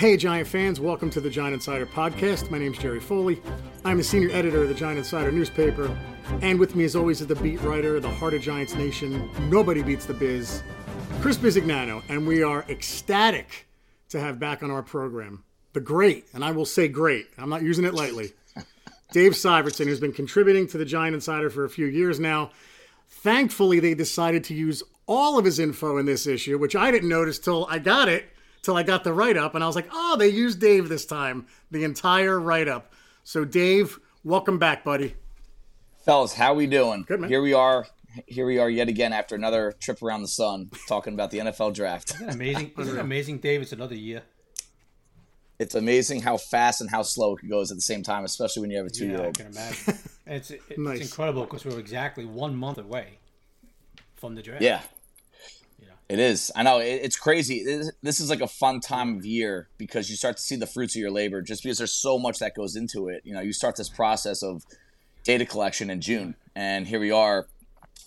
Hey, Giant fans, welcome to the Giant Insider podcast. My name's Jerry Foley. I'm the senior editor of the Giant Insider newspaper. And with me, as always, is the beat writer, the heart of Giants Nation. Nobody beats the biz, Chris Bisignano. And we are ecstatic to have back on our program the great, and I will say great, I'm not using it lightly, Dave Syvertsen, who's been contributing to the Giant Insider for a few years now. Thankfully, they decided to use all of his info in this issue, which I didn't notice till I got it till I got the write up, and I was like, oh, they used Dave this time, the entire write up. So, Dave, welcome back, buddy. Fellas, how we doing? Good, man. Here we are. Here we are yet again after another trip around the sun, talking about the NFL draft. Isn't it amazing? Isn't it amazing, Dave? It's another year. It's amazing how fast and how slow it goes at the same time, especially when you have a two-year-old. I can imagine. it's it's Nice. incredible because we're exactly one month away from the draft. Yeah, You know. It is. I know it, it's crazy. This, this is like a fun time of year because you start to see the fruits of your labor. Just because there's so much that goes into it, you know, you start this process of data collection in June, and here we are.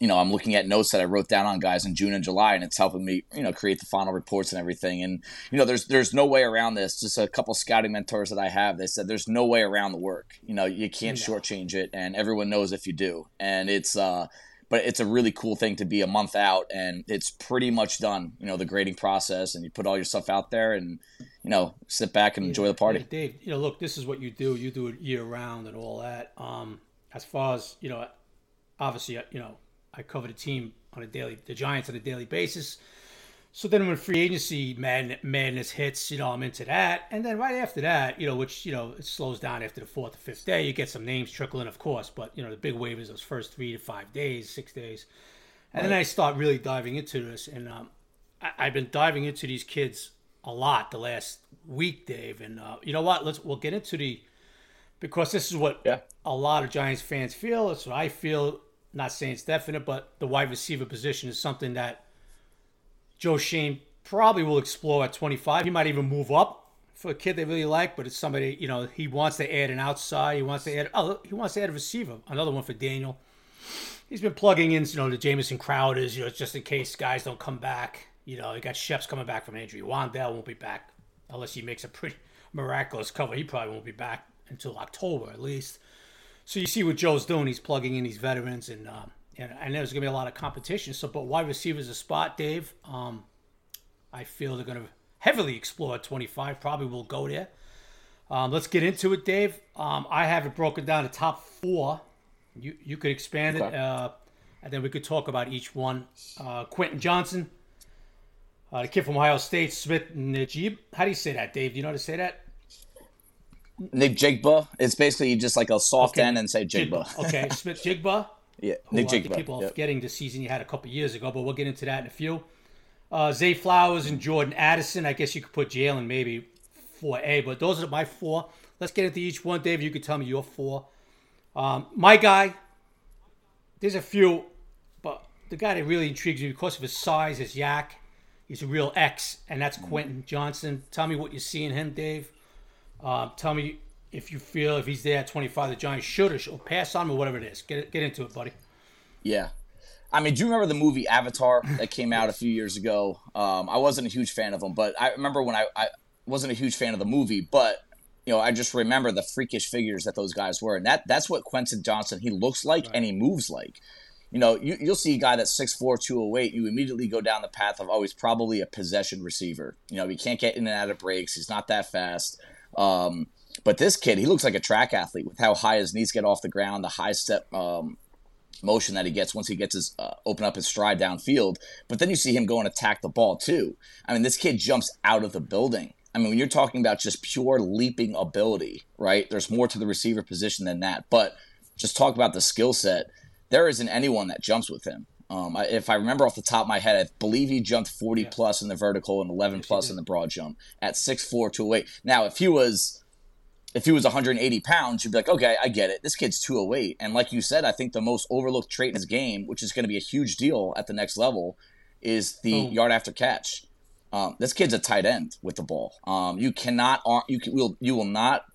You know, I'm looking at notes that I wrote down on guys in June and July, and it's helping me, you know, create the final reports and everything. And you know, there's there's no way around this. Just a couple scouting mentors that I have, they said there's no way around the work. You know, you can't shortchange it, and everyone knows if you do. And it's uh, but it's a really cool thing to be a month out, and it's pretty much done. You know, the grading process, and you put all your stuff out there, and you know, sit back and enjoy the party. Yeah, Dave, you know, look, this is what you do. You do it year round and all that. Um, as far as you know, obviously, you know, I cover the team on a daily, the Giants on a daily basis. So then, when free agency mad, madness hits, you know, I'm into that. And then right after that, you know, which you know, it slows down after the fourth or fifth day. You get some names trickling, of course, but you know, the big wave is those first three to five days, six days, and then I start really diving into this. And um, I, I've been diving into these kids a lot the last week, Dave. And uh, you know what? Let's we'll get into the because this is what Yeah. a lot of Giants fans feel. It's what I feel. Not saying it's definite, but the wide receiver position is something that Joe Schoen probably will explore at 25. He might even move up for a kid they really like, but it's somebody you know he wants to add an outside. He wants to add oh he wants to add a receiver. Another one for Daniel. He's been plugging in, you know, the Jamison Crowders, you know, just in case guys don't come back. You know, he got Shep's coming back from injury. Wan'Dale won't be back unless he makes a pretty miraculous cover. He probably won't be back until October at least. So you see what Joe's doing. He's plugging in these veterans, and um, and, and there's going to be a lot of competition. So, but wide receivers a spot, Dave. Um, I feel they're going to heavily explore 25. Probably will go there. Um, let's get into it, Dave. Um, I have it broken down to top four. You you could expand it, uh, and then we could talk about each one. Uh, Quentin Johnston, uh, the kid from Ohio State, Smith Najib. How do you say that, Dave? Do you know how to say that? Nick Jigba. It's basically just like a soft Okay. end and say Jigba. Okay, Smith Jigba. Yeah, who Nick the Jigba. people are Yep. forgetting the season you had a couple years ago, but we'll get into that in a few. Uh, Zay Flowers and Jordan Addison. I guess you could put Jalen maybe 4A, but those are my four. Let's get into each one, Dave. You could tell me your four. Um, my guy, there's a few, but the guy that really intrigues me because of his size, is yak, he's a real X, and that's Quentin Johnston. Tell me what you see in him, Dave. Uh, tell me if you feel if he's there at 25, the Giants should or should pass on him or whatever it is. Get get into it, buddy. Yeah. I mean, do you remember the movie Avatar that came out a few years ago? Um, I wasn't a huge fan of them, but I remember when I, I wasn't a huge fan of the movie, but you know, I just remember the freakish figures that those guys were, and that that's what Quentin Johnston he looks like and he moves like. You know, you, you'll see a guy that's 6'4", 208, you immediately go down the path of, oh, probably a possession receiver. You know, he can't get in and out of breaks. He's not that fast. Um, but this kid, he looks like a track athlete with how high his knees get off the ground, the high step um, motion that he gets once he gets his uh, open up his stride downfield. But then you see him go and attack the ball too. I mean, this kid jumps out of the building. I mean, when you're talking about just pure leaping ability, right? There's more to the receiver position than that. But just talk about the skill set. There isn't anyone that jumps with him. Um, I, if I remember off the top of my head, I believe he jumped 40 yeah. plus in the vertical and 11 yes, plus in the broad jump at 6'4", 208. Now, if he was if he was 180 pounds, you'd be like, okay, I get it. This kid's 208. And like you said, I think the most overlooked trait in his game, which is going to be a huge deal at the next level, is the oh. yard after catch. Um, this kid's a tight end with the ball. Um, you cannot, you can, will, you will not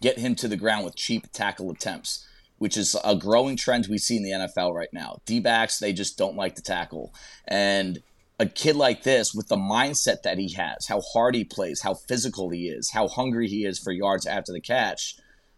get him to the ground with cheap tackle attempts, which is a growing trend we see in the NFL right now. D backs, they just don't like to tackle. And a kid like this, with the mindset that he has, how hard he plays, how physical he is, how hungry he is for yards after the catch,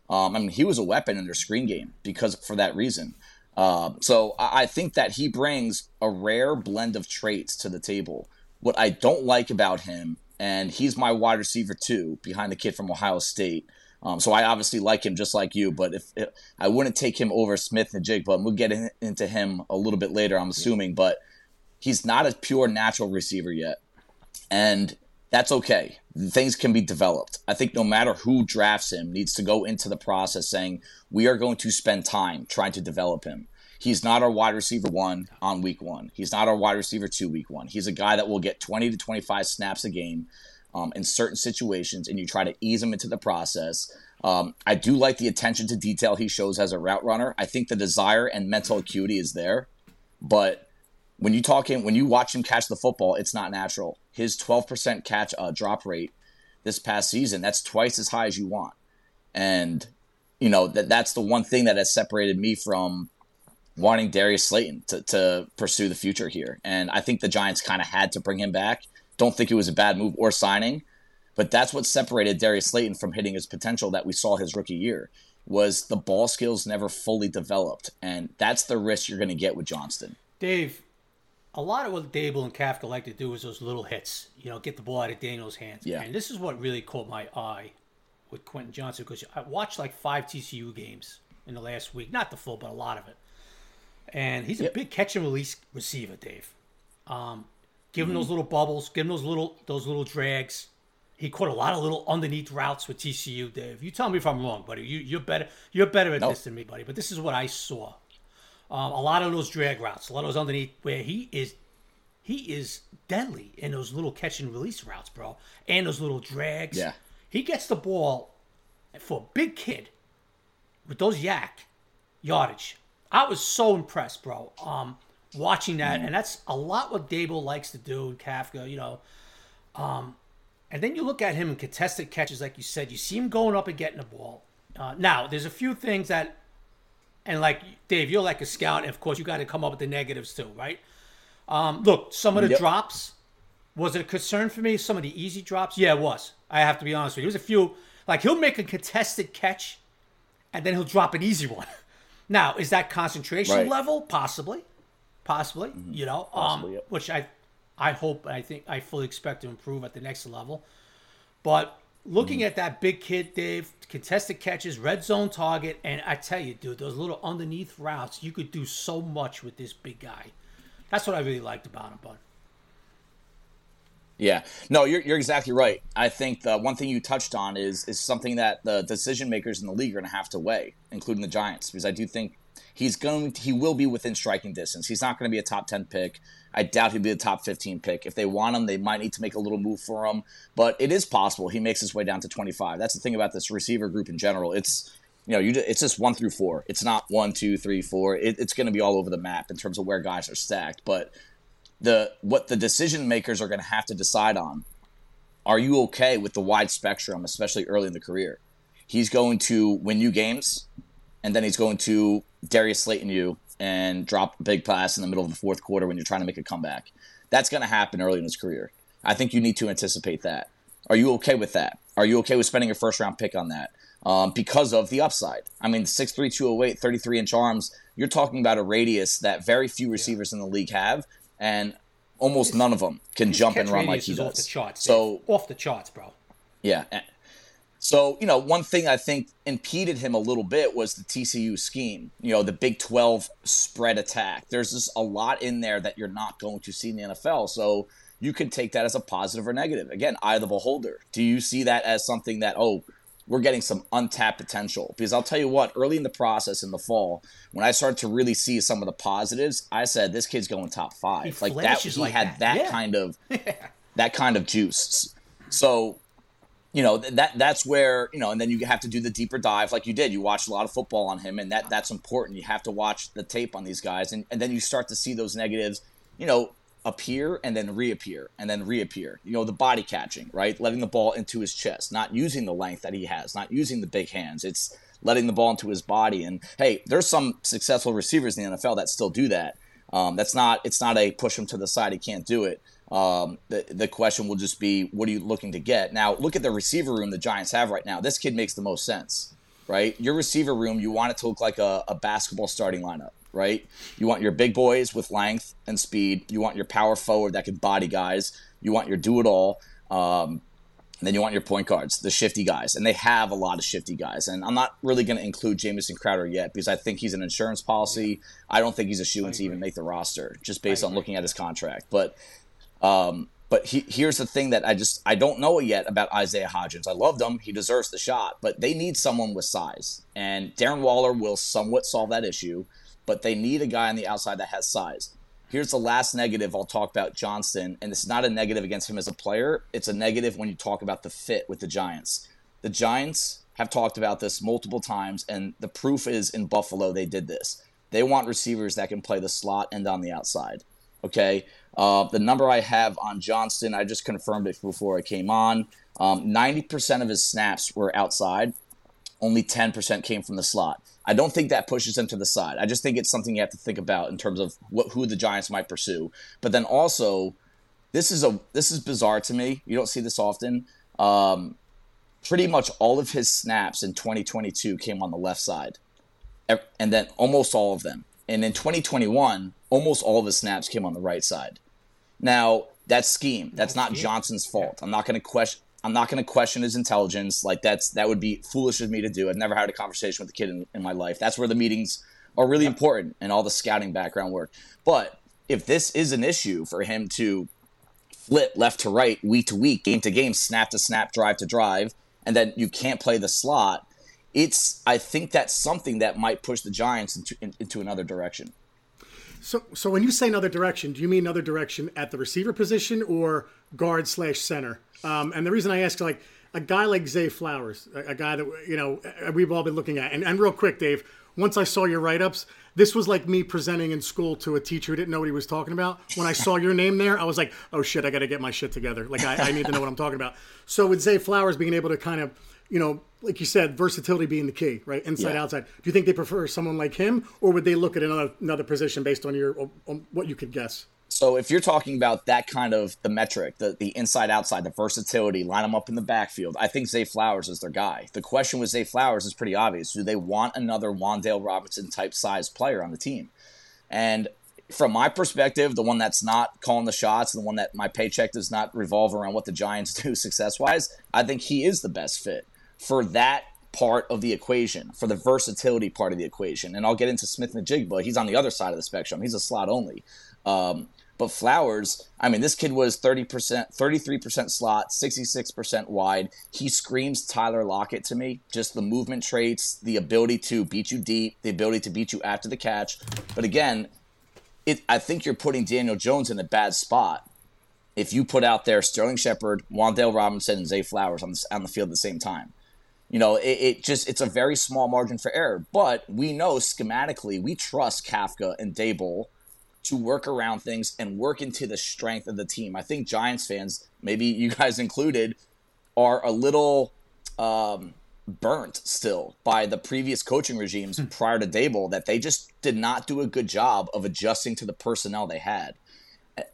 um, I mean, he was a weapon in their screen game because for that reason. Uh, so I think that he brings a rare blend of traits to the table. What I don't like about him, and he's my wide receiver too, behind the kid from Ohio State. Um, so I obviously like him just like you, but if, if I wouldn't take him over Smith and Jig, but we'll get in, into him a little bit later, I'm assuming. But he's not a pure natural receiver yet, and that's okay. Things can be developed. I think no matter who drafts him needs to go into the process saying we are going to spend time trying to develop him. He's not our wide receiver one on week one. He's not our wide receiver two week one. He's a guy that will get 20 to 25 snaps a game um, in certain situations, and you try to ease him into the process. Um, I do like the attention to detail he shows as a route runner. I think the desire and mental acuity is there, but when you talk him, when you watch him catch the football, it's not natural. His 12% catch uh, drop rate this past season, that's twice as high as you want. And, you know, that that's the one thing that has separated me from wanting Darius Slayton to, to pursue the future here. And I think the Giants kind of had to bring him back don't think it was a bad move or signing, but that's what separated Darius Slayton from hitting his potential that we saw his rookie year was the ball skills never fully developed, and that's the risk you're going to get with Johnston. Dave, a lot of what Daboll and Kafka like to do is those little hits, you know, get the ball out of Daniel's hands. Yeah. And this is what really caught my eye with Quentin Johnston because I watched like five TCU games in the last week, not the full, but a lot of it. And he's a yep. big catch and release receiver, Dave. Um, Give him mm-hmm. those little bubbles. Give him those little those little drags. He caught a lot of little underneath routes with TCU, Dave. You tell me if I'm wrong, buddy. You, you're better. You're better at nope. this than me, buddy. But this is what I saw. Um, a lot of those drag routes, a lot of those underneath, where he is, he is deadly in those little catch and release routes, bro, and those little drags. Yeah. He gets the ball for a big kid with those yak yardage. I was so impressed, bro. Um, watching that, mm and that's a lot what Daboll likes to do in Kafka, you know. Um, and then you look at him in contested catches, like you said, you see him going up and getting the ball. Uh, now, there's a few things that, and like Dave, you're like a scout, and of course, you got to come up with the negatives too, right? Um, look, some of the yep. drops, was it a concern for me? Some of the easy drops? Yeah, it was. I have to be honest with you. There was a few, like he'll make a contested catch, and then he'll drop an easy one. now, is that concentration right. level? Possibly possibly. Mm-hmm. You know, possibly, um, yep. which I, I hope I think I fully expect to improve at the next level. But looking mm-hmm. at that big kid, Dave, contested catches, red zone target, and I tell you, dude, those little underneath routes, you could do so much with this big guy. That's what I really liked about him, bud. Yeah, no, you're, you're exactly right. I think the one thing you touched on is is something that the decision makers in the league are going to have to weigh, including the Giants, because I do think he's going to, he will be within striking distance. He's not going to be a top 10 pick. I doubt he'll be a top 15 pick. If they want him, they might need to make a little move for him, but it is possible he makes his way down to 25. That's the thing about this receiver group in general. It's you know, you just, it's just one through four. It's not one, two, three, four. It, it's going to be all over the map in terms of where guys are stacked. But the what the decision makers are going to have to decide on: Are you okay with the wide spectrum, especially early in the career? He's going to win you games, and then he's going to Darius Slayton you and drop a big pass in the middle of the fourth quarter when you're trying to make a comeback. That's going to happen early in his career. I think you need to anticipate that. Are you okay with that? Are you okay with spending your first round pick on that? Um, because of the upside. I mean, 6'3, 208, 33 inch arms, you're talking about a radius that very few receivers in the league have, and almost his, none of them can jump and run like he does. Off the charts, so off the charts, bro. Yeah, so, you know, one thing I think impeded him a little bit was the TCU scheme, you know, the Big 12 spread attack. There's just a lot in there that you're not going to see in the NFL. So you can take that as a positive or negative. Again, eye of the beholder. Do you see that as something that, oh, we're getting some untapped potential. Because I'll tell you what, early in the process in the fall, when I started to really see some of the positives, I said this kid's going top five. He like that, he like had that, that yeah. kind of that kind of juice. So, you know that that's where you know, and then you have to do the deeper dive, like you did. You watched a lot of football on him, and that that's important. You have to watch the tape on these guys, and, and then you start to see those negatives. You know, appear and then reappear and then reappear. You know, the body catching, right? Letting the ball into his chest, not using the length that he has, not using the big hands. It's letting the ball into his body. And hey, there's some successful receivers in the NFL that still do that. Um, that's not. It's not a push him to the side. He can't do it. Um, the the question will just be, what are you looking to get? Now, look at the receiver room the Giants have right now. This kid makes the most sense, right? Your receiver room, you want it to look like a, a basketball starting lineup right? You want your big boys with length and speed. You want your power forward that can body guys. You want your do it all. Um, and then you want your point guards, the shifty guys. And they have a lot of shifty guys. And I'm not really going to include Jamison Crowder yet because I think he's an insurance policy. I don't think he's a shoe in to even make the roster just based on looking at his contract. But um, but he, here's the thing that I just I don't know yet about Isaiah Hodgins. I loved him; he deserves the shot, but they need someone with size, and Darren Waller will somewhat solve that issue but they need a guy on the outside that has size. Here's the last negative I'll talk about Johnston, and it's not a negative against him as a player. It's a negative when you talk about the fit with the Giants. The Giants have talked about this multiple times, and the proof is in Buffalo they did this. They want receivers that can play the slot and on the outside. Okay, uh, the number I have on Johnston, I just confirmed it before I came on. Um, 90% of his snaps were outside, only 10% came from the slot. I don't think that pushes him to the side. I just think it's something you have to think about in terms of what, who the Giants might pursue. But then also, this is a this is bizarre to me. You don't see this often. Um, pretty much all of his snaps in 2022 came on the left side, and then almost all of them. And in 2021, almost all of his snaps came on the right side. Now that's scheme. That's not Johnston's fault. I'm not going to question. I'm not going to question his intelligence. Like that's that would be foolish of me to do. I've never had a conversation with a kid in, in my life. That's where the meetings are really important and all the scouting background work. But if this is an issue for him to flip left to right, week to week, game to game, snap to snap, drive to drive, and then you can't play the slot, it's I think that's something that might push the Giants into in, into another direction. So, so when you say another direction, do you mean another direction at the receiver position or guard slash center? Um, and the reason I ask, like a guy like Zay Flowers, a, a, guy that you know we've all been looking at, and, and real quick, Dave. Once I saw your write ups, this was like me presenting in school to a teacher who didn't know what he was talking about. When I saw your name there, I was like, "Oh shit, I got to get my shit together. Like I, I need to know what I'm talking about." So with Zay Flowers being able to kind of you know, like you said, versatility being the key, right? Inside, yeah. outside. Do you think they prefer someone like him, or would they look at another another position based on your on what you could guess? So if you're talking about that kind of the metric, the, the inside outside, the versatility, line them up in the backfield, I think Zay Flowers is their guy. The question with Zay Flowers is pretty obvious. Do they want another Wan'Dale Robinson type size player on the team? And from my perspective, the one that's not calling the shots, the one that my paycheck does not revolve around what the Giants do success wise, I think he is the best fit for that part of the equation, for the versatility part of the equation. And I'll get into Smith-Njigba. He's on the other side of the spectrum. He's a slot only. Um, but Flowers, I mean, this kid was 30%, 33% slot, 66% wide. He screams Tyler Lockett to me. Just the movement traits, the ability to beat you deep, the ability to beat you after the catch. But again, it, I think you're putting Daniel Jones in a bad spot if you put out there Sterling Shepard, Wan'Dale Robinson, and Zay Flowers on the, on the field at the same time. You know, it, it, just it's a very small margin for error. But we know schematically we trust Kafka and Daboll to work around things and work into the strength of the team. I think Giants fans, maybe you guys included, are a little um, burnt still by the previous coaching regimes hmm. prior to Daboll that they just did not do a good job of adjusting to the personnel they had.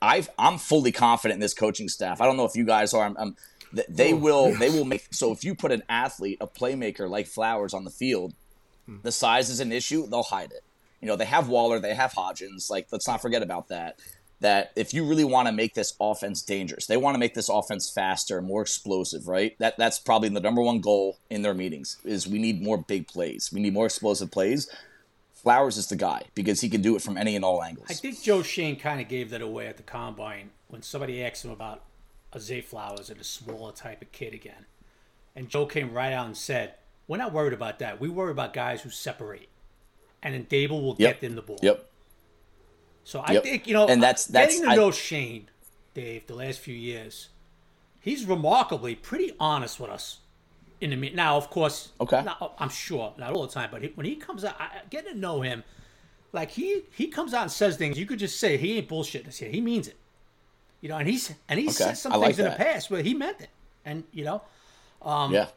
i am fully confident in this coaching staff. I don't know if you guys are. I'm, I'm, they will they will make so if you put an athlete, a playmaker like Flowers on the field, hmm. the size is an issue. They'll hide it. You know, they have Waller, they have Hodgins. Like, let's not forget about that. That if you really want to make this offense dangerous, they want to make this offense faster, more explosive, right? That that's probably the number one goal in their meetings is we need more big plays. We need more explosive plays. Flowers is the guy because he can do it from any and all angles. I think Joe Schoen kind of gave that away at the combine when somebody asked him about Zay Flowers and a smaller type of kid again. And Joe came right out and said, "We're not worried about that. We worry about guys who separate, and then Daboll will Yep. get them the ball." Yep. So I Yep. think you know, And that's- that's- getting to I- know Schoen, Dave, the last few years, he's remarkably pretty honest with us. In the now, of course, Okay. not- I'm sure not all the time, but he, when he comes out, I, I- getting to know him, like he he comes out and says things, you could just say he ain't bullshitting us here. He means it, you know. And he's and he Okay. said some I like things in the past where he meant it, and you know, Um, yeah.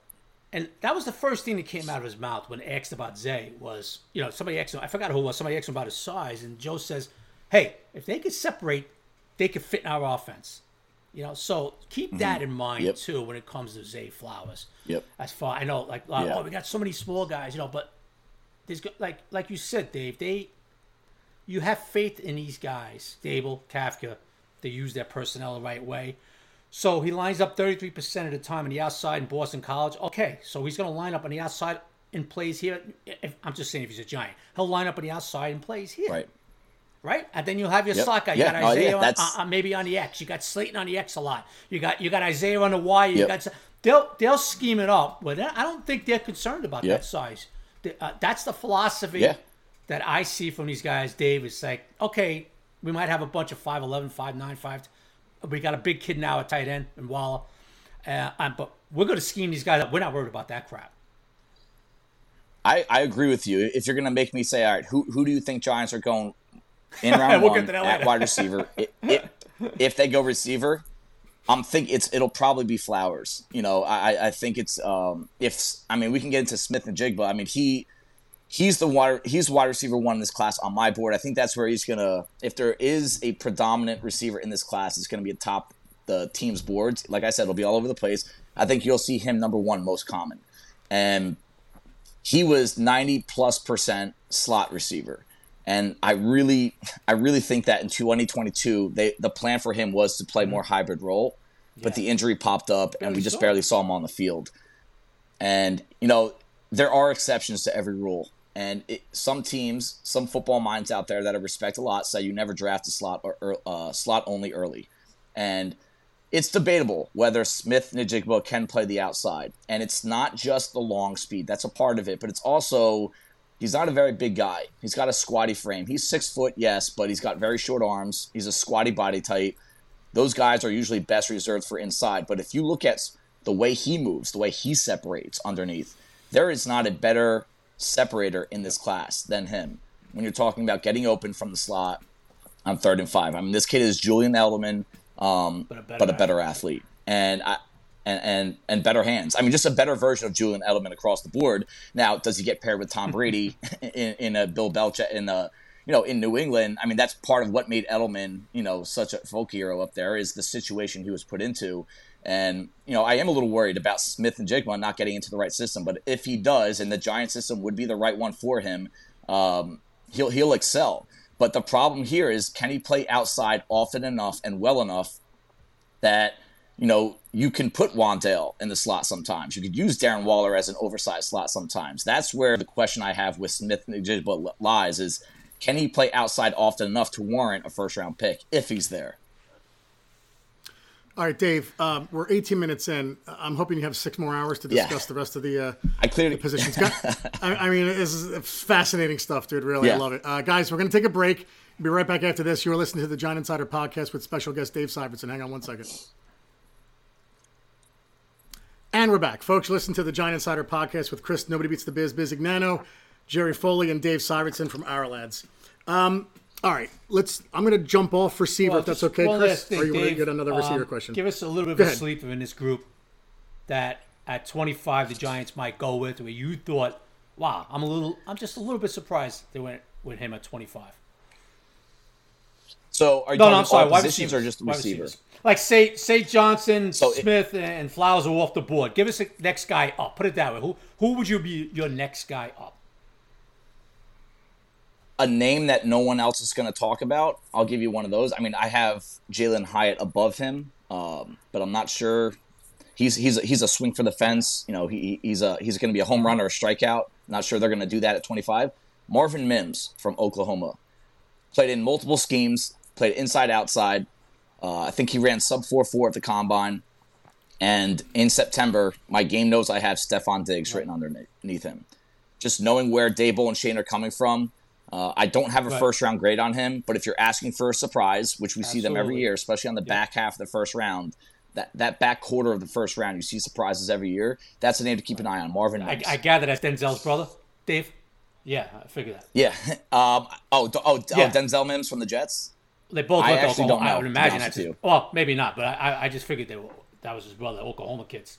and that was the first thing that came out of his mouth when asked about Zay was, you know, somebody asked him, I forgot who it was, somebody asked him about his size, and Joe says, hey, if they could separate, they could fit in our offense. You know, so keep that in mind Mm-hmm. Yep. too when it comes to Zay Flowers. Yep. As far I know, like, uh, Yeah. oh, we got so many small guys, you know, but there's like, like you said, Dave, they, you have faith in these guys, Daboll, Kafka, they use their personnel the right way. So he lines up 33% of the time on the outside in Boston College. Okay, so he's going to line up on the outside and plays here. If, I'm just saying if he's a giant, he'll line up on the outside and plays here, right? Right. And then you'll have your Yep. slot guy. You Yeah, got Isaiah yeah, on, uh, uh, maybe on the X. You got Slayton on the X a lot. You got you got Isaiah on the Y. You Yep. got they'll they'll scheme it up, but I don't think they're concerned about that size. Uh, that's the philosophy Yeah. that I see from these guys. Dave is like, okay, we might have a bunch of 5'11", 5'9", 5. We got a big kid now at tight end and Waller, uh, but we're going to scheme these guys up. We're not worried about that crap. I, I agree with you. If you're going to make me say, all right, who who do you think Giants are going in round We'll one get to that at wide receiver? I- if, if they go receiver, I'm think it's it'll probably be Flowers. You know, I I think it's um if I mean we can get into Smith-Njigba. I mean he he's the wide he's wide receiver one in this class on my board. I think that's where he's gonna if there is a predominant receiver in this class, it's gonna be atop the team's boards. Like I said, it'll be all over the place. I think you'll see him number one most common. And he was 90 plus percent slot receiver. And I really, I really think that in 2022, they the plan for him was to play more hybrid role, but the injury popped up, and we just barely saw him on the field. And you know, there are exceptions to every rule, and it, some teams, some football minds out there that I respect a lot, say you never draft a slot or uh, slot only early, and it's debatable whether Smith Njigba can play the outside. And it's not just the long speed, that's a part of it, but it's also he's not a very big guy. He's got a squatty frame. He's six foot, yes, but he's got very short arms. He's a squatty body type. Those guys are usually best reserved for inside. But if you look at the way he moves, the way he separates underneath, there is not a better separator in this class than him. When you're talking about getting open from the slot on third and five. I mean, this kid is Julian Edelman, um, But a better but a better athlete, and I, and and and better hands. I mean, just a better version of Julian Edelman across the board. Now, does he get paired with Tom Brady in, in a Bill Belichick in a you know in New England? I mean, that's part of what made Edelman you know such a folk hero up there is the situation he was put into. And you know, I am a little worried about Smith-Njigba not getting into the right system. But if he does, and the Giant system would be the right one for him, um, he'll he'll excel. But the problem here is, can he play outside often enough and well enough that you know you can put Wandale in the slot sometimes. You could use Darren Waller as an oversized slot sometimes. That's where the question I have with Smith-Njigba lies: is can he play outside often enough to warrant a first round pick if he's there? All right, Dave. Um, we're 18 minutes in. I'm hoping you have six more hours to Yeah. discuss the rest of the uh, I clearly positions. I, I mean, this is fascinating stuff, dude. Really, I love it. Uh, guys, we're going to take a break. Be right back after this. You're listening to the Giant Insider podcast with special guest Dave Syvertsen. Hang on one second. And we're back, folks. Listen to the Giant Insider podcast with Chris, Nobody Beats the Biz, Bisignano, Jerry Foley, and Dave Syvertsen from Ourlads. Um, all right, let's. I'm going to jump off receiver Well, if that's okay, Chris. last thing, or you want to get another receiver Um, question? Give us a little bit Go of a ahead. sleeper in this group that at 25 the Giants might go with, where you thought, wow, I'm a little, I'm just a little bit surprised they went with him at 25. So are you No, talking no, I'm sorry. all Wide receivers or just receivers. Like say, say Johnston, So it- Smith, and Flowers are off the board. Give us a next guy up. Put it that way. Who, who would you be your next guy up? A name that no one else is going to talk about, I'll give you one of those. I mean, I have Jalin Hyatt above him, um, but I'm not sure. He's he's he's a swing for the fence. You know, he he's a he's going to be a home run or a strikeout. Not sure they're going to do that at 25. Marvin Mims from Oklahoma played in multiple schemes, played inside outside. Uh, I think he ran sub four four at the combine, And in September, my game notes I have Stefon Diggs written underneath him. Just knowing where Daboll and Schoen are coming from, uh, I don't have a Right. first round grade on him. But if you're asking for a surprise, which we see them every year, especially on the back half of the first round, that that back quarter of the first round, you see surprises every year. That's a name to keep an eye on. Marvin I. I gather that's Denzel's brother, Dave. Yeah, I figured that. yeah. Um, oh, d- oh, Yeah. oh, Denzel Mims from the Jets. They both I actually Oklahoma. don't know, I would imagine that's you. well, maybe not, but I, I just figured they were, that was his brother, Oklahoma kids.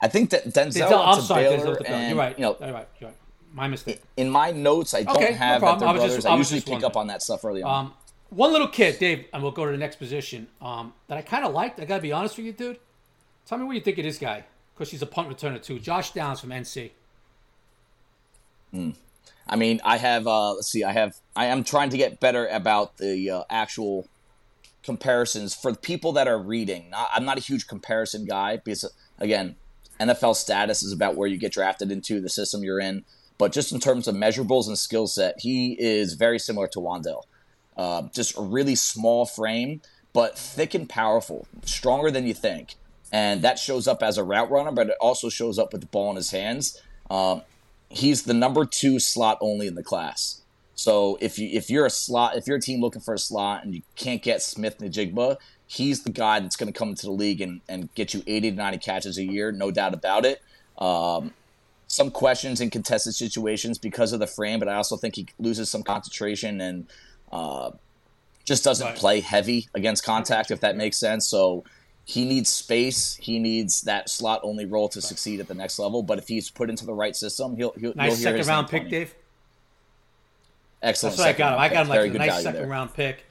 I think that Denzel, Denzel, I'm sorry, Baylor, Denzel. with the Bills. and, You're right. You know, You're right. You're right. My mistake. in my notes, I don't Okay, no have that problem. they're I just- I I usually pick up on that stuff early on. Um, one little kid, Dave, and we'll go to the next position. Um, that I kind of liked. I gotta be honest with you, dude. Tell me what you think of this guy, because he's a punt returner too. Josh Downs from NC. I mean, I have. Uh, let's see. I have. I am trying to get better about the uh, actual comparisons for the people that are reading. Not, I'm not a huge comparison guy because, again, NFL status is about where you get drafted into the system you're in. But just in terms of measurables and skill set, he is very similar to Wan'Dale. Uh, just a really small frame, but thick and powerful, stronger than you think. And that shows up as a route runner, but it also shows up with the ball in his hands. Um, he's the number two slot only in the class. So if you if you're a slot, if you're a team looking for a slot and you can't get Smith-Njigba, he's the guy that's going to come into the league and, and get you 80 to 90 catches a year, no doubt about it. Um, some questions in contested situations because of the frame, but I also think he loses some concentration and uh, just doesn't Right. play heavy against contact, if that makes sense. So he needs space. He needs that slot only role to succeed at the next level. But if he's put into the right system, he'll he'll, Nice hear second round pick. Dave. Excellent. That's what I got him. I got him like Very a good nice second there. round pick.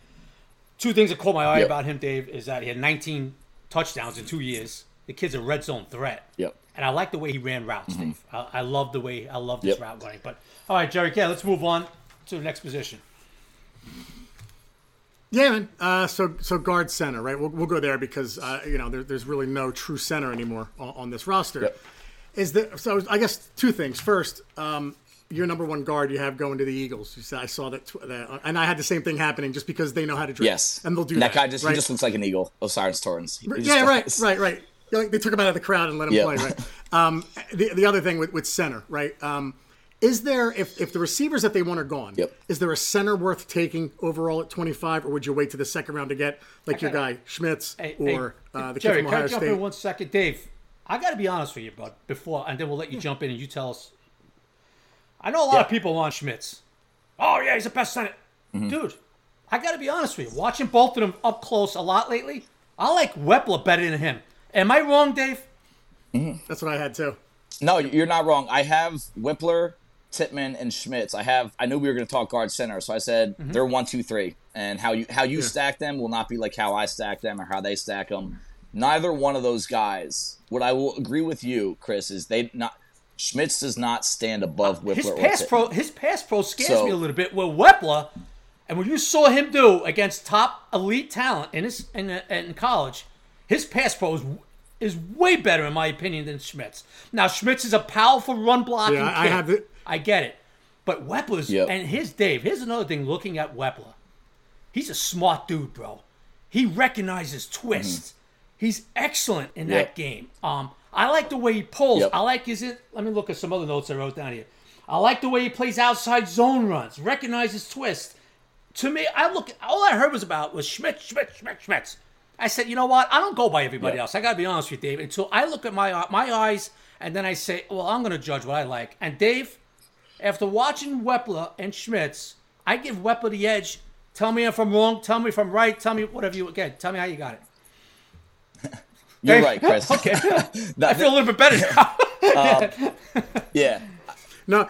Two things that caught my eye Yep. about him, Dave, is that he had 19 touchdowns in two years. The kid's a red zone threat. Yep. Mm-hmm. And I like the way he ran routes, Dave. I, I love the way I love this Yep. route running. But all right, Jerry, yeah, let's move on to the next position. Yeah, man. Uh, so so guard center, right? We'll, we'll go there because uh, you know there, there's really no true center anymore on, on this roster. Yep. Is the so I guess two things. First, um, your number one guard you have going to the Eagles. You said I saw that, tw- that, and I had the same thing happening just because they know how to draft. Yes, and they'll do that that. guy. Just right? he just looks like an eagle. O'Cyrus Torrence. He just yeah, right, does. right, right. Yeah, like, they took him out of the crowd and let him Yep. play. Right. Um, the the other thing with, with center, right? Um, is there if if the receivers that they want are gone? Yep. Is there a center worth taking overall at twenty five, or would you wait to the second round to get like your guy Schmitz Hey, or hey, uh, the Jerry, kid from can Ohio I jump State? in one second, Dave? I got to be honest with you, bud. Before, and then we'll let you jump in and you tell us. I know a lot of people want Schmitz. Oh yeah, he's the best center, Mm-hmm. dude. I got to be honest with you. Watching both of them up close a lot lately, I like Wypler better than him. Am I wrong, Dave? That's what I had too. No, you're not wrong. I have Wypler, Tippmann, and Schmitz. I have. I knew we were going to talk guard center, so I said Mm-hmm. they're one, two, three, and how you how you stack them will not be like how I stack them or how they stack them. Neither one of those guys. What I will agree with you, Chris, is they not. Schmitz does not stand above Wypler His or pass Tippmann. pro, his pass pro scares So- me a little bit. Where Wypler, and what you saw him do against top elite talent in his in, in college, his pass pro is, is way better in my opinion than Schmitz. Now Schmitz is a powerful run blocking Yeah, I- I have it- I get it, but Wypler's Yep. and his Dave. Here's another thing. Looking at Wypler, he's a smart dude, bro. He recognizes twists. He's excellent in that Mm-hmm. Game. Um, I like the way he pulls. Yep. I like his. Let me look at some other notes I wrote down here. I like the way he plays outside zone runs, recognizes twist. To me, I look. All I heard was about was Schmitz, Schmitz, Schmitz, Schmitz. I said, you know what? I don't go by everybody Yeah. else. I gotta be honest with you, Dave. Until I look at my uh, my eyes, and then I say, well, I'm gonna judge what I like. And Dave, after watching Wypler and Schmitz, I give Wypler the edge. Tell me if I'm wrong. Tell me if I'm right. Tell me whatever you again. Tell me how you got it. You're right, Chris. Okay, No, I feel a little bit better now. Um, yeah. No,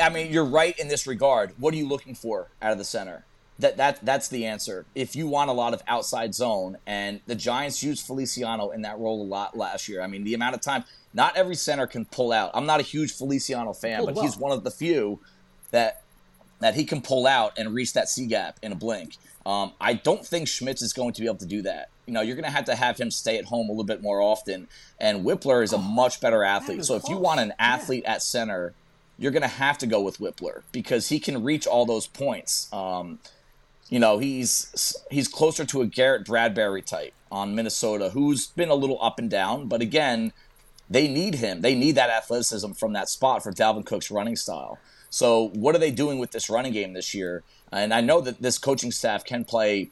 I mean, you're right in this regard. What are you looking for out of the center? That that that's the answer. If you want a lot of outside zone, and the Giants used Feliciano in that role a lot last year. I mean, the amount of time. Not every center can pull out. I'm not a huge Feliciano fan, Pulled but well. he's one of the few that that he can pull out and reach that C gap in a blink. Um, I don't think Schmitz is going to be able to do that. You know, you're going to have to have him stay at home a little bit more often. And Wypler is a much better athlete. So if you want an Yeah. athlete at center, you're going to have to go with Wypler because he can reach all those points. Um, you know, he's he's closer to a Garrett Bradbury type. on Minnesota, who's been a little up and down, but again, they need him. They need that athleticism from that spot for Dalvin Cook's running style. So, what are they doing with this running game this year? And I know that this coaching staff can play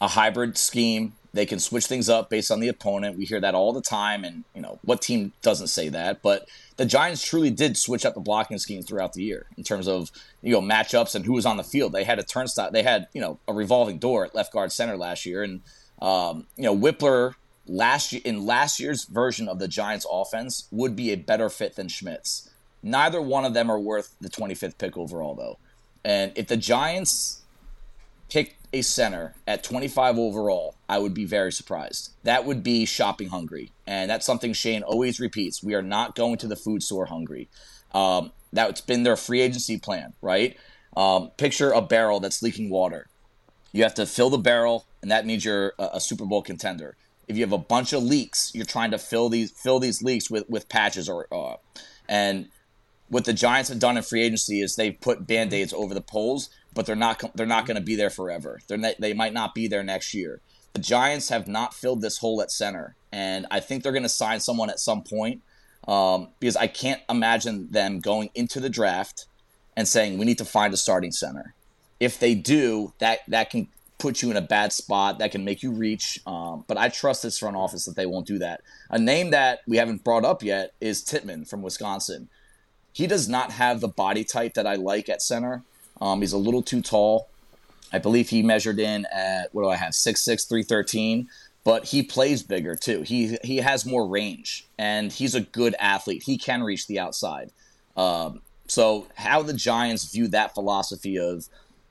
a hybrid scheme. They can switch things up based on the opponent. We hear that all the time, and you know what team doesn't say that? But the Giants truly did switch up the blocking scheme throughout the year in terms of you know matchups and who was on the field. They had a turnstile. They had you know a revolving door at left guard center last year, and um, you know Wypler last year in last year's version of the Giants offense would be a better fit than Schmitz. Neither one of them are worth the 25th pick overall though. And if the Giants picked a center at 25 overall, I would be very surprised. That would be shopping hungry. And that's something Schoen always repeats. We are not going to the food store hungry. Um, that's been their free agency plan, right? Um, picture a barrel that's leaking water. You have to fill the barrel, and that means you're a, a Super Bowl contender if you have a bunch of leaks, you're trying to fill these fill these leaks with with patches or uh, and what the Giants have done in free agency is they've put band-aids over the poles, but they're not they're not going to be there forever. They're not, they might not be there next year. The Giants have not filled this hole at center, and I think they're going to sign someone at some point um, because I can't imagine them going into the draft and saying we need to find a starting center. If they do, that that can put you in a bad spot that can make you reach. Um, but I trust this front office that they won't do that. A name that we haven't brought up yet is Tippmann from Wisconsin. He does not have the body type that I like at center. Um, he's a little too tall. I believe he measured in at what do I have 6'6", 313, but he plays bigger too. He he has more range and he's a good athlete. He can reach the outside. Um, so how the Giants view that philosophy of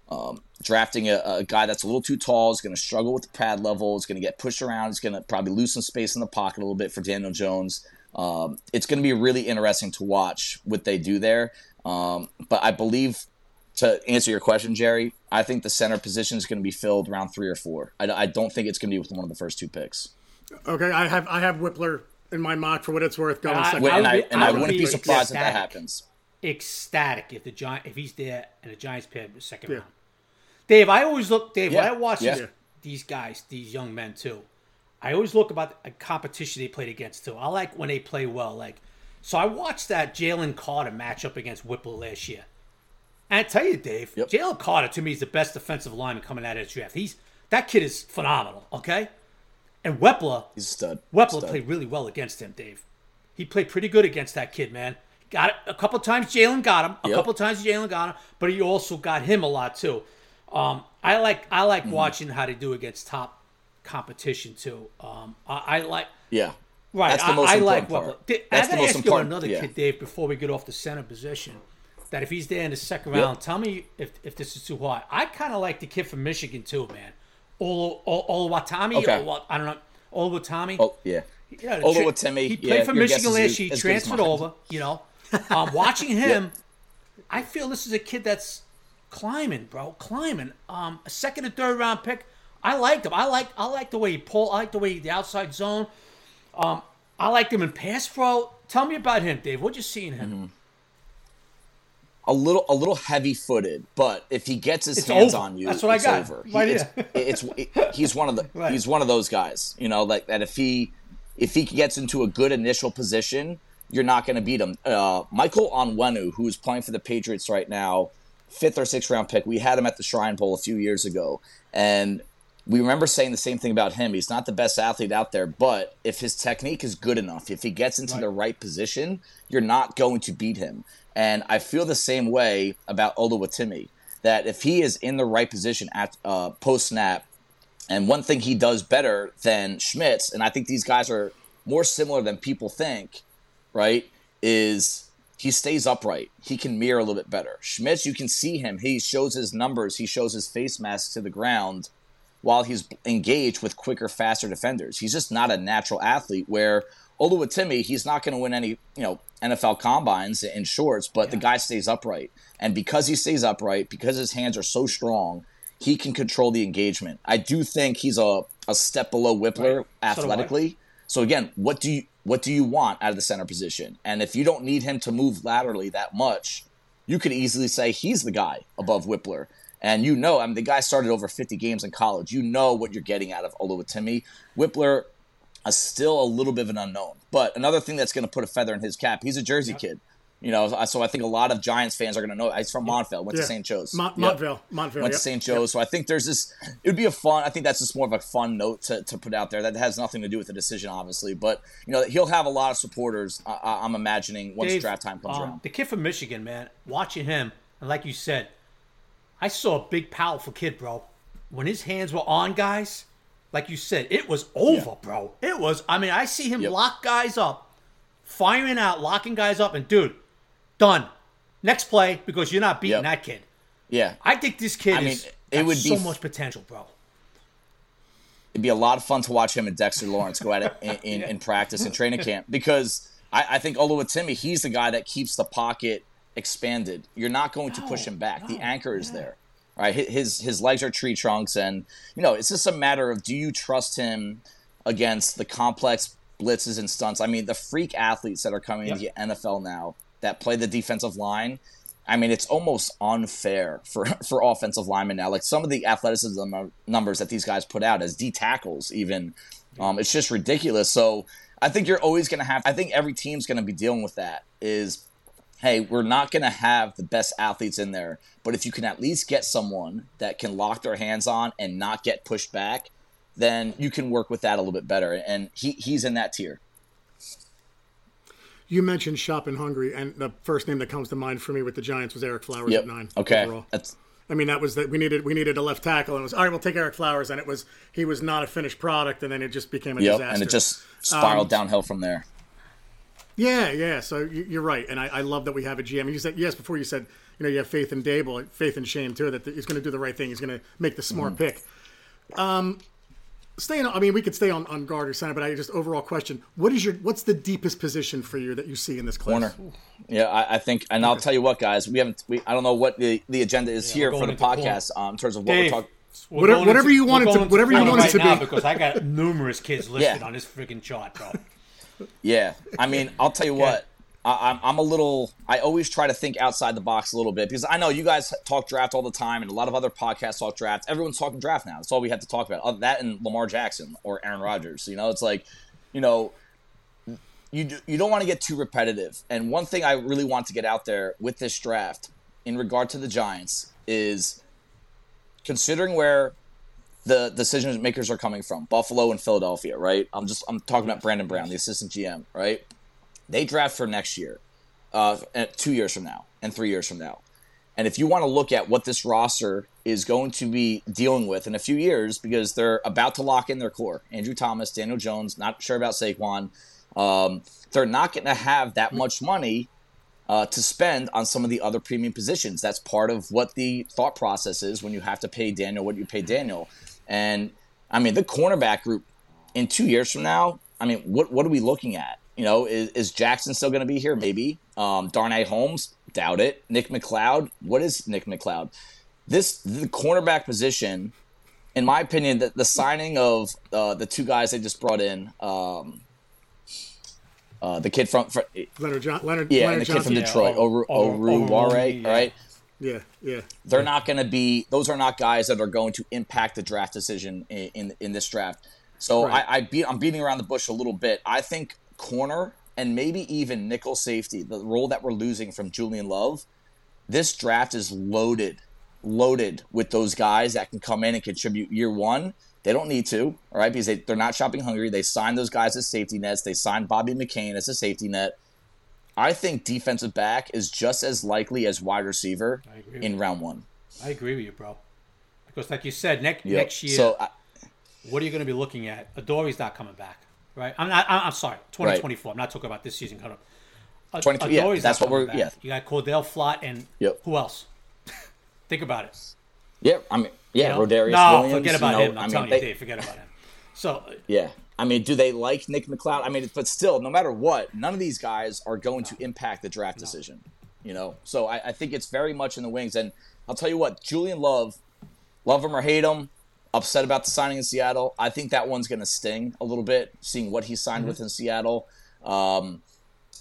um, drafting a, a, guy that's a little too tall is going to struggle with the pad level. Is going to get pushed around. He's going to probably lose some space in the pocket a little bit for Daniel Jones. Um, it's going to be really interesting to watch what they do there. Um, but I believe to answer your question, Jerry, I think the center position is going to be filled around three or four. I, I don't think it's going to be with one of the first two picks. Okay, I have I have Wypler in my mock for what it's worth going I, second. And I, and I, wouldn't be surprised ecstatic, if that happens. Ecstatic if the giant if he's there and the Giants pick the second yeah. round. Dave, I always look, Dave, yeah. when I watch yeah. these, these, guys, these young men too, I always look about a competition they played against too. I like when they play well. Like, so I watched that Jalen Carter match up against Wypler last year. And I tell you, Dave, yep. Jalen Carter to me is the best defensive lineman coming out of the draft. He's that kid is phenomenal. Okay, and Wypler, he's a stud. Wypler stud. played really well against him, Dave. He played pretty good against that kid, man. Got it a couple times. Jalen got him. A yep. couple times Jalen got him, but he also got him a lot too. Um, I like I like mm-hmm. watching how they do against top competition too. Um, I, I, like yeah. Right, That's the most I, I like. Dave, That's I gotta ask you another yeah. kid, Dave, before we get off the center position. That if he's there in the second round, yep. tell me if, if this is too hard. I kind of like the kid from Michigan too, man. Olo Oluwatimi, okay. I don't know, Oluwatimi. Oh yeah, yeah. Oluwatimi. He played yeah, for Michigan last year. He transferred over. You know, um, watching him, yep. I feel this is a kid that's climbing, bro, climbing. Um, a second and third round pick. I liked him. I like I like the way he pulled. I like the way he, the outside zone. Um, I liked him in pass pro. Tell me about him, Dave. What you see in him? Mm-hmm. A little, a little heavy-footed, but if he gets his it's hands over. on you, that's what I got. Over. Right he, it's, it's it, he's one of the right. he's one of those guys. You know, like that. If he if he gets into a good initial position, you're not going to beat him. Uh, Michael Onwenu, who is playing for the Patriots right now, fifth or sixth round pick. We had him at the Shrine Bowl a few years ago, and we remember saying the same thing about him. He's not the best athlete out there, but if his technique is good enough, if he gets into right. the right position, you're not going to beat him. And I feel the same way about Oluwatimi, that if he is in the right position at uh, post snap, and one thing he does better than Schmitz, and I think these guys are more similar than people think, right, is he stays upright. He can mirror a little bit better. Schmitz, you can see him. He shows his numbers. He shows his face mask to the ground while he's engaged with quicker, faster defenders. He's just not a natural athlete. Where Oluwatimi, he's not going to win any, you know, NFL combines in shorts, but yeah. the guy stays upright. And because he stays upright, because his hands are so strong, he can control the engagement. I do think he's a, a step below Wypler right. athletically. So, so again, what do you what do you want out of the center position? And if you don't need him to move laterally that much, you could easily say he's the guy above Wypler. And you know, I mean, the guy started over 50 games in college. You know what you're getting out of Oluwatimi. Wypler is still a little bit of an unknown. But another thing that's going to put a feather in his cap, he's a Jersey yep. kid. You know, so I think a lot of Giants fans are going to know. He's from Montville, went yeah. to St. Joe's. Mont- yep. Montville, Montville, went yep. to St. Joe's. Yep. So I think there's this. It would be a fun. I think that's just more of a fun note to, to put out there. That has nothing to do with the decision, obviously. But you know, he'll have a lot of supporters. I, am I'm imagining once Dave, draft time comes um, around. The kid from Michigan, man, watching him, and like you said, I saw a big, powerful kid, bro. When his hands were on guys, like you said, it was over, yeah. bro. It was. I mean, I see him lock guys up, firing out, locking guys up, and dude Done. Next play because you're not beating yep. that kid. Yeah. I think this kid I mean, is it would so be, much potential, bro. It'd be a lot of fun to watch him and Dexter Lawrence go at it in, in, yeah. in practice and training camp because I, I think Oluwatimi, he's the guy that keeps the pocket expanded. You're not going to push him back. No, the anchor is yeah. there. Right, his his legs are tree trunks, and you know it's just a matter of do you trust him against the complex blitzes and stunts. I mean, the freak athletes that are coming yep. into the NFL now that play the defensive line. I mean, it's almost unfair for, for offensive linemen now. Like some of the athleticism numbers that these guys put out as D tackles, even, um, it's just ridiculous. So I think you're always going to have, I think every team's going to be dealing with that is, hey, we're not going to have the best athletes in there, but if you can at least get someone that can lock their hands on and not get pushed back, then you can work with that a little bit better. And he, he's in that tier you mentioned shop shopping hungry, and the first name that comes to mind for me with the Giants was Ereck Flowers yep. at nine. Okay, overall. that's. I mean, that was that we needed we needed a left tackle, and it was all right. We'll take Ereck Flowers, and it was he was not a finished product, and then it just became a yep, disaster. and it just spiraled um, downhill from there. Yeah, yeah. So you're right, and I, I love that we have a GM. You said yes before. You said you know you have faith in Daboll, faith in Schoen too, that he's going to do the right thing. He's going to make the smart mm-hmm. pick. Um, staying i mean we could stay on, on guard or center but i just overall question what is your what's the deepest position for you that you see in this class corner yeah i, I think and i'll tell you what guys we haven't we, i don't know what the, the agenda is yeah, here for the podcast um, in terms of what Dave, we're talking whatever, whatever you want it to whatever you want it to be because i got numerous kids listed yeah. on this freaking chart bro yeah i mean i'll tell you what I, I'm a little. I always try to think outside the box a little bit because I know you guys talk draft all the time, and a lot of other podcasts talk draft. Everyone's talking draft now. That's all we have to talk about. That and Lamar Jackson or Aaron Rodgers. You know, it's like, you know, you you don't want to get too repetitive. And one thing I really want to get out there with this draft in regard to the Giants is considering where the decision makers are coming from, Buffalo and Philadelphia, right? I'm just I'm talking about Brandon Brown, the assistant GM, right? They draft for next year, uh, two years from now, and three years from now. And if you want to look at what this roster is going to be dealing with in a few years, because they're about to lock in their core Andrew Thomas, Daniel Jones, not sure about Saquon. Um, they're not going to have that much money uh, to spend on some of the other premium positions. That's part of what the thought process is when you have to pay Daniel what you pay Daniel. And I mean, the cornerback group in two years from now, I mean, what, what are we looking at? You know, is, is Jackson still going to be here? Maybe. Um, Darnay Holmes, doubt it. Nick McCloud, what is Nick McCloud? This the cornerback position, in my opinion, the, the signing of uh, the two guys they just brought in, um, uh, the kid from, from Leonard John, Leonard, yeah, Leonard and the kid from Detroit, yeah, Oru, Oru, Oru yeah. right? Yeah, yeah. They're not going to be; those are not guys that are going to impact the draft decision in in, in this draft. So right. I, I beat, I'm beating around the bush a little bit. I think corner and maybe even nickel safety, the role that we're losing from Julian Love, this draft is loaded, loaded with those guys that can come in and contribute year one. They don't need to, all right, because they, they're not shopping hungry. They signed those guys as safety nets. They signed Bobby McCain as a safety net. I think defensive back is just as likely as wide receiver in round one. I agree with you, bro. Because, like you said, next yep. next year, so I, what are you going to be looking at? Adoree's not coming back right? I'm not. I'm sorry, 2024. Right. I'm not talking about this season coming up. 20, yeah, that's what we're. Back. Yeah, you got Cor'Dale Flott and yep. who else? Think about it. Yeah, I mean, yeah, you know? Rodarius no, Williams. forget about you know, him. I'm I telling mean, you, Dave, forget about him. So yeah, I mean, do they like Nick McCloud? I mean, but still, no matter what, none of these guys are going no. to impact the draft no. decision. You know, so I, I think it's very much in the wings. And I'll tell you what, Julian Love, love him or hate him, upset about the signing in Seattle. I think that one's going to sting a little bit, seeing what he signed mm-hmm. with in Seattle. Um,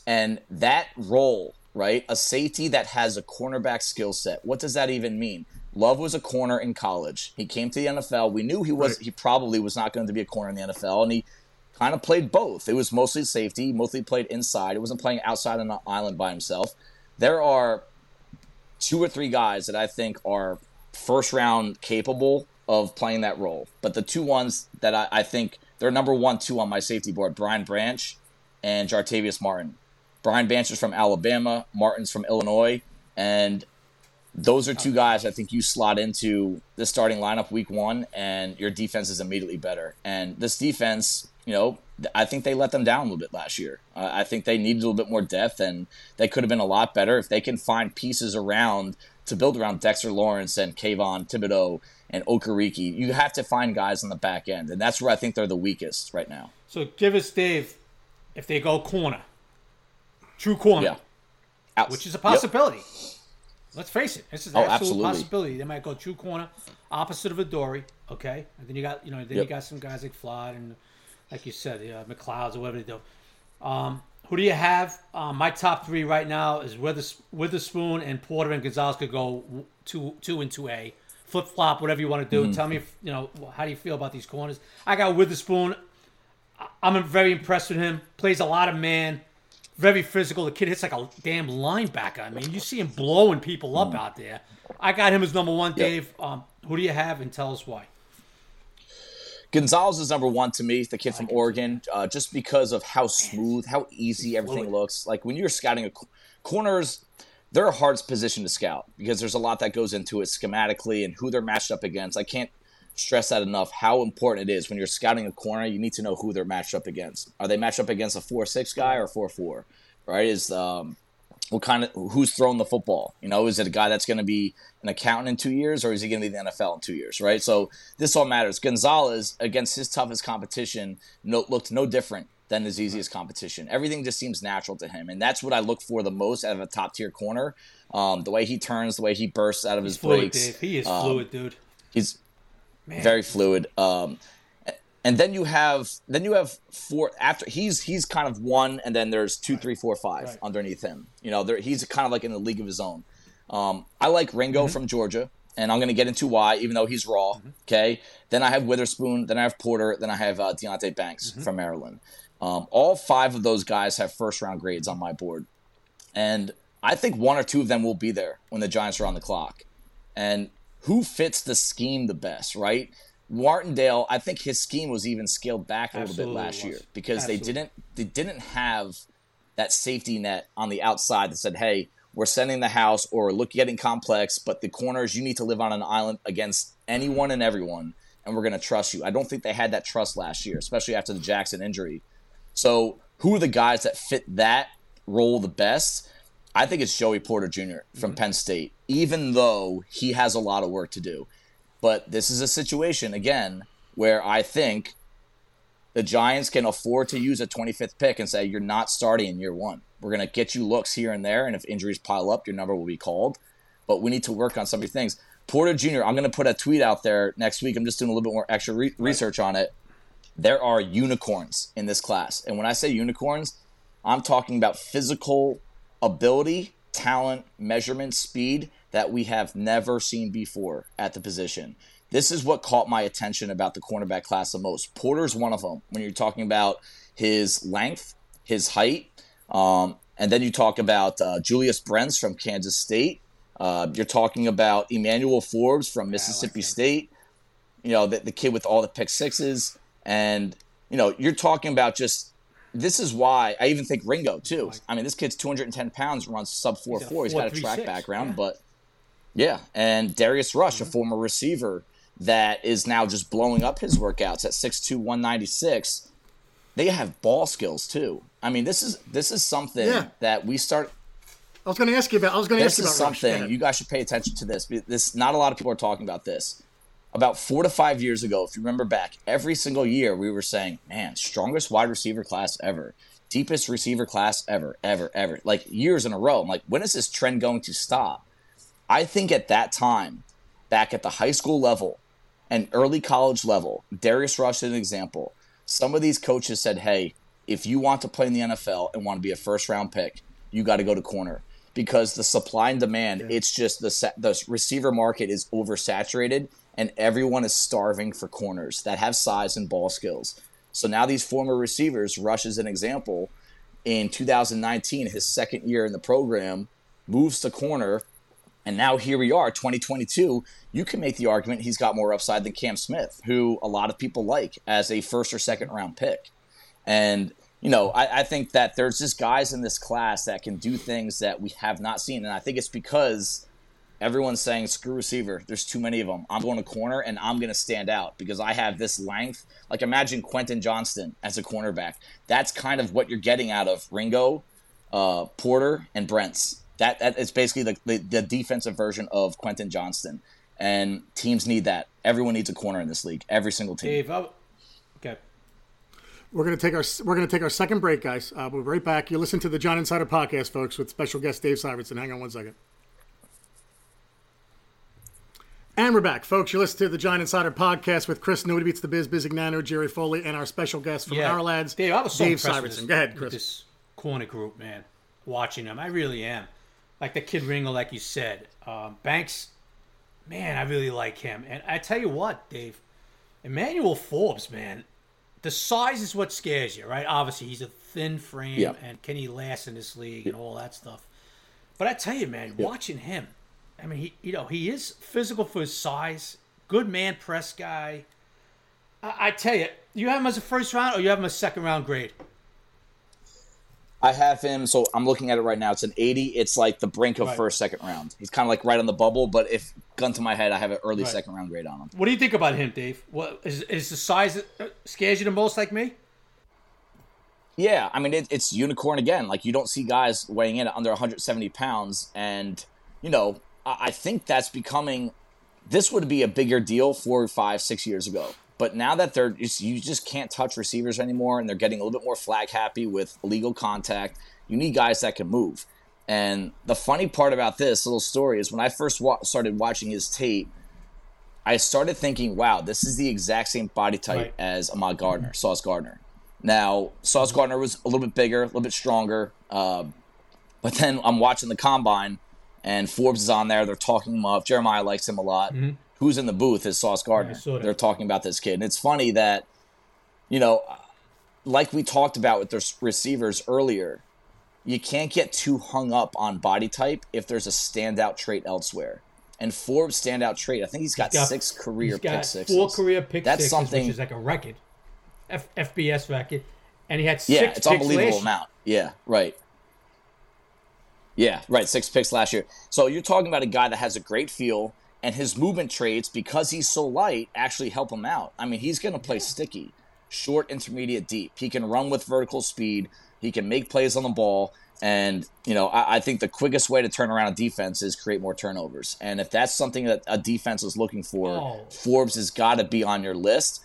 and that role, right? A safety that has a cornerback skill set. What does that even mean? Love was a corner in college. He came to the NFL. We knew he was right. he probably was not going to be a corner in the NFL, and he kind of played both. It was mostly safety, mostly played inside. It wasn't playing outside on the island by himself. There are two or three guys that I think are first round capable of playing that role. But the two ones that I, I think they're number one, two on my safety board, Brian Branch and Jartavius Martin. Brian Branch is from Alabama, Martin's from Illinois, and those are two guys I think you slot into the starting lineup week one, and your defense is immediately better. And this defense, you know, I think they let them down a little bit last year. Uh, I think they needed a little bit more depth, and they could have been a lot better if they can find pieces around to build around Dexter Lawrence and Kayvon Thibodeaux and Okereke. You have to find guys on the back end, and that's where I think they're the weakest right now. So give us, Dave, if they go corner, true corner, yeah. which is a possibility. Yep. Let's face it, this is an oh, absolute absolutely. possibility. They might go true corner, opposite of Adoree', okay? And then you got, you know, then yep. you got some guys like Flott and, like you said, uh, McCloud's or whatever they do. Um, who do you have? Um, my top three right now is Withers- Witherspoon and Porter and Gonzalez could go two, two and two A, flip flop, whatever you want to do. Mm-hmm. Tell me, if, you know, how do you feel about these corners? I got Witherspoon. I'm very impressed with him. Plays a lot of man very physical. The kid hits like a damn linebacker. I mean, you see him blowing people up out there. I got him as number one, Dave. Yep. Um, who do you have, and tell us why? Gonzalez is number one to me, the kid from Oregon, uh, just because of how smooth, how easy everything looks. Like when you're scouting a corners, they're a hard position to scout because there's a lot that goes into it schematically and who they're matched up against. I can't stress that enough how important it is when you're scouting a corner you need to know who they're matched up against. Are they matched up against a 4-6 guy or 4-4 right? Is um, what kind of who's throwing the football? You know is it a guy that's going to be an accountant in two years or is he going to be the nfl in two years? Right? So this all matters. Gonzalez against his toughest competition no, looked no different than his easiest competition. Everything just seems natural to him and that's what i look for the most out of a top tier corner. Um, the way he turns the way he bursts out of he's his fluid, breaks Dave. he is um, fluid dude. he's Man. very fluid. Um, and then you have then you have four after he's he's kind of one, and then there's two, three, four, five right. underneath him. You know, there, he's kind of like in a league of his own. Um, I like Ringo mm-hmm. from Georgia, and I'm going to get into why, even though he's raw. Mm-hmm. Okay. Then I have Witherspoon. Then I have Porter. Then I have uh, Deonte Banks mm-hmm. from Maryland. Um, all five of those guys have first round grades on my board, and I think one or two of them will be there when the Giants are on the clock. And who fits the scheme the best, right? Martindale, I think his scheme was even scaled back a Absolutely little bit last year because Absolutely. they didn't they didn't have that safety net on the outside that said, "Hey, we're sending the house or look getting complex, but the corners you need to live on an island against anyone and everyone, and we're going to trust you." I don't think they had that trust last year, especially after the Jackson injury. So, who are the guys that fit that role the best? I think it's Joey Porter Jr. from mm-hmm. Penn State, even though he has a lot of work to do. But this is a situation, again, where I think the Giants can afford to use a 25th pick and say, you're not starting in year one. We're going to get you looks here and there. And if injuries pile up, your number will be called. But we need to work on some of these things. Porter Jr., I'm going to put a tweet out there next week. I'm just doing a little bit more extra re- research on it. There are unicorns in this class. And when I say unicorns, I'm talking about physical ability, talent, measurement, speed that we have never seen before at the position. This is what caught my attention about the cornerback class the most. Porter's one of them when you're talking about his length, his height, um, and then you talk about uh, Julius Brents from Kansas State. Uh, you're talking about Emmanuel Forbes from Mississippi yeah, like State. You know, the, the kid with all the pick sixes. And, you know, you're talking about just this is why I even think Ringo too. I mean, this kid's 210 pounds, runs sub four four. He's got a track background, yeah. but yeah. And Darius Rush, mm-hmm. a former receiver that is now just blowing up his workouts at 6'2", 196. They have ball skills too. I mean, this is this is something yeah. that we start. I was going to ask you about. I was going to ask you about something. You guys should pay attention to this. This not a lot of people are talking about this about four to five years ago, if you remember back, every single year we were saying, man, strongest wide receiver class ever, deepest receiver class ever, ever, ever. Like years in a row. I'm like, when is this trend going to stop? I think at that time, back at the high school level and early college level, Darius Rush is an example. Some of these coaches said, hey, if you want to play in the NFL and want to be a first round pick, you got to go to corner. because the supply and demand, yeah. it's just the the receiver market is oversaturated and everyone is starving for corners that have size and ball skills. So now these former receivers, Rush is an example, in 2019, his second year in the program, moves to corner, and now here we are, 2022. You can make the argument he's got more upside than Cam Smith, who a lot of people like as a first or second round pick. And you know, I, I, think that there's just guys in this class that can do things that we have not seen. And I think it's because everyone's saying, screw receiver. There's too many of them. I'm going to corner and I'm going to stand out because I have this length. Like imagine Quentin Johnston as a cornerback. That's kind of what you're getting out of Ringo, uh, Porter, and Brents. That, that is basically the, the, the defensive version of Quentin Johnston. And teams need that. Everyone needs a corner in this league. Every single team. Dave, I'll, okay. We're gonna take our we're gonna take our second break, guys. Uh, we'll be right back. You listen to the John Insider podcast, folks, with special guest Dave Syvertsen. Hang on one second. And we're back, folks. You listen to the Giant Insider podcast with Chris Nobody Beats the Biz, Biz Bisignano, Jerry Foley, and our special guest from yeah. Ourlads, Dave, I was so Dave Syvertsen. Go ahead, Chris. This corner group, man. Watching them, I really am. Like the kid Ringo, like you said, um, Banks. Man, I really like him. And I tell you what, Dave, Emmanuel Forbes, man, the size is what scares you, right? Obviously, he's a thin frame, yeah. and can he last in this league yeah. and all that stuff. But I tell you, man, yeah. watching him I mean, he you know he is physical for his size. Good man press guy. I, I tell you, you have him as a first round or you have him as second round grade. I have him, so I'm looking at it right now. It's an 80. It's like the brink of right. first, second round. He's kind of like right on the bubble, but if gun to my head, I have an early right. second round grade on him. What do you think about him, Dave? What is, is the size that uh, scares you the most, like me? Yeah, I mean it, it's unicorn again. Like you don't see guys weighing in at under 170 pounds, and you know I think that's becoming. This would be a bigger deal four, five, six years ago. But now that they're just, you just can't touch receivers anymore, and they're getting a little bit more flag happy with legal contact. You need guys that can move. And the funny part about this little story is when I first wa- started watching his tape, I started thinking, wow, this is the exact same body type right. as Ahmad Gardner, Sauce Gardner. Now, Sauce Gardner was a little bit bigger, a little bit stronger. Uh, but then I'm watching the combine, and Forbes is on there. They're talking him up. Jeremiah likes him a lot. Mm-hmm. Who's in the booth is Sauce Gardner. Yeah, They're talking about this kid. And it's funny that, you know, like we talked about with the receivers earlier, you can't get too hung up on body type if there's a standout trait elsewhere. And Forbes' standout trait, I think he's got, he's got six career pick sixes. Four career pick That's sixes, something, which is like a record, F- FBS record. And he had six yeah, it's unbelievable amount. Yeah, right. Yeah, right. Six picks last year. So you're talking about a guy that has a great feel, and his movement traits, because he's so light, actually help him out. I mean, he's going to play sticky, short, intermediate, deep. He can run with vertical speed. He can make plays on the ball. And, you know, I, I, think the quickest way to turn around a defense is create more turnovers. And if that's something that a defense is looking for, oh. Forbes has got to be on your list.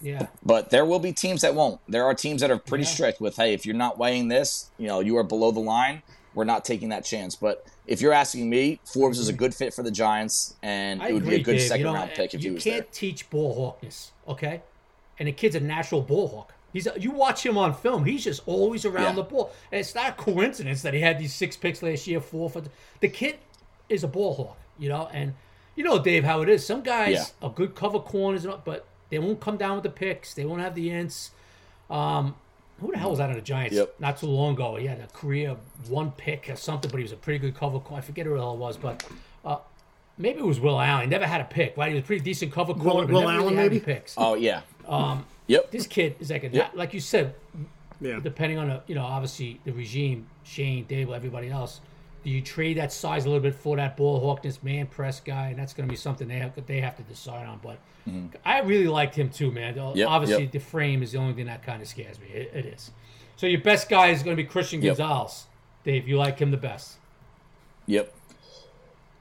Yeah. But there will be teams that won't. There are teams that are pretty yeah. strict with, hey, if you're not weighing this, you know, you are below the line we're not taking that chance. But if you're asking me, Forbes is a good fit for the Giants, and I it would agree, be a good Dave. second you know, round pick if he was there. You can't teach ball hawkness, okay? And the kid's a natural ball hawk. He's you watch him on film; he's just always around yeah. the ball. And it's not a coincidence that he had these six picks last year, four for the kid is a ball hawk, you know. And you know, Dave, how it is. Some guys yeah. are good cover corners, but they won't come down with the picks. They won't have the ints. Um, who the hell was that in the Giants? Yep. Not too long ago. He had a career one pick or something, but he was a pretty good cover. I forget who the hell it was, but uh, maybe it was Will Allen. He never had a pick, right? He was a pretty decent cover corner. Will, Will Allen, really maybe picks. Oh yeah. Um, yep. This kid is like a yep. like you said. Yeah. Depending on the you know obviously the regime, Schoen, Daboll, everybody else. Do you trade that size a little bit for that ball hawkness man press guy? And that's going to be something they have they have to decide on. But mm-hmm. I really liked him too, man. Yep, Obviously, yep. the frame is the only thing that kind of scares me. it, it is. So your best guy is going to be Christian yep. Gonzalez. Dave, you like him the best? Yep.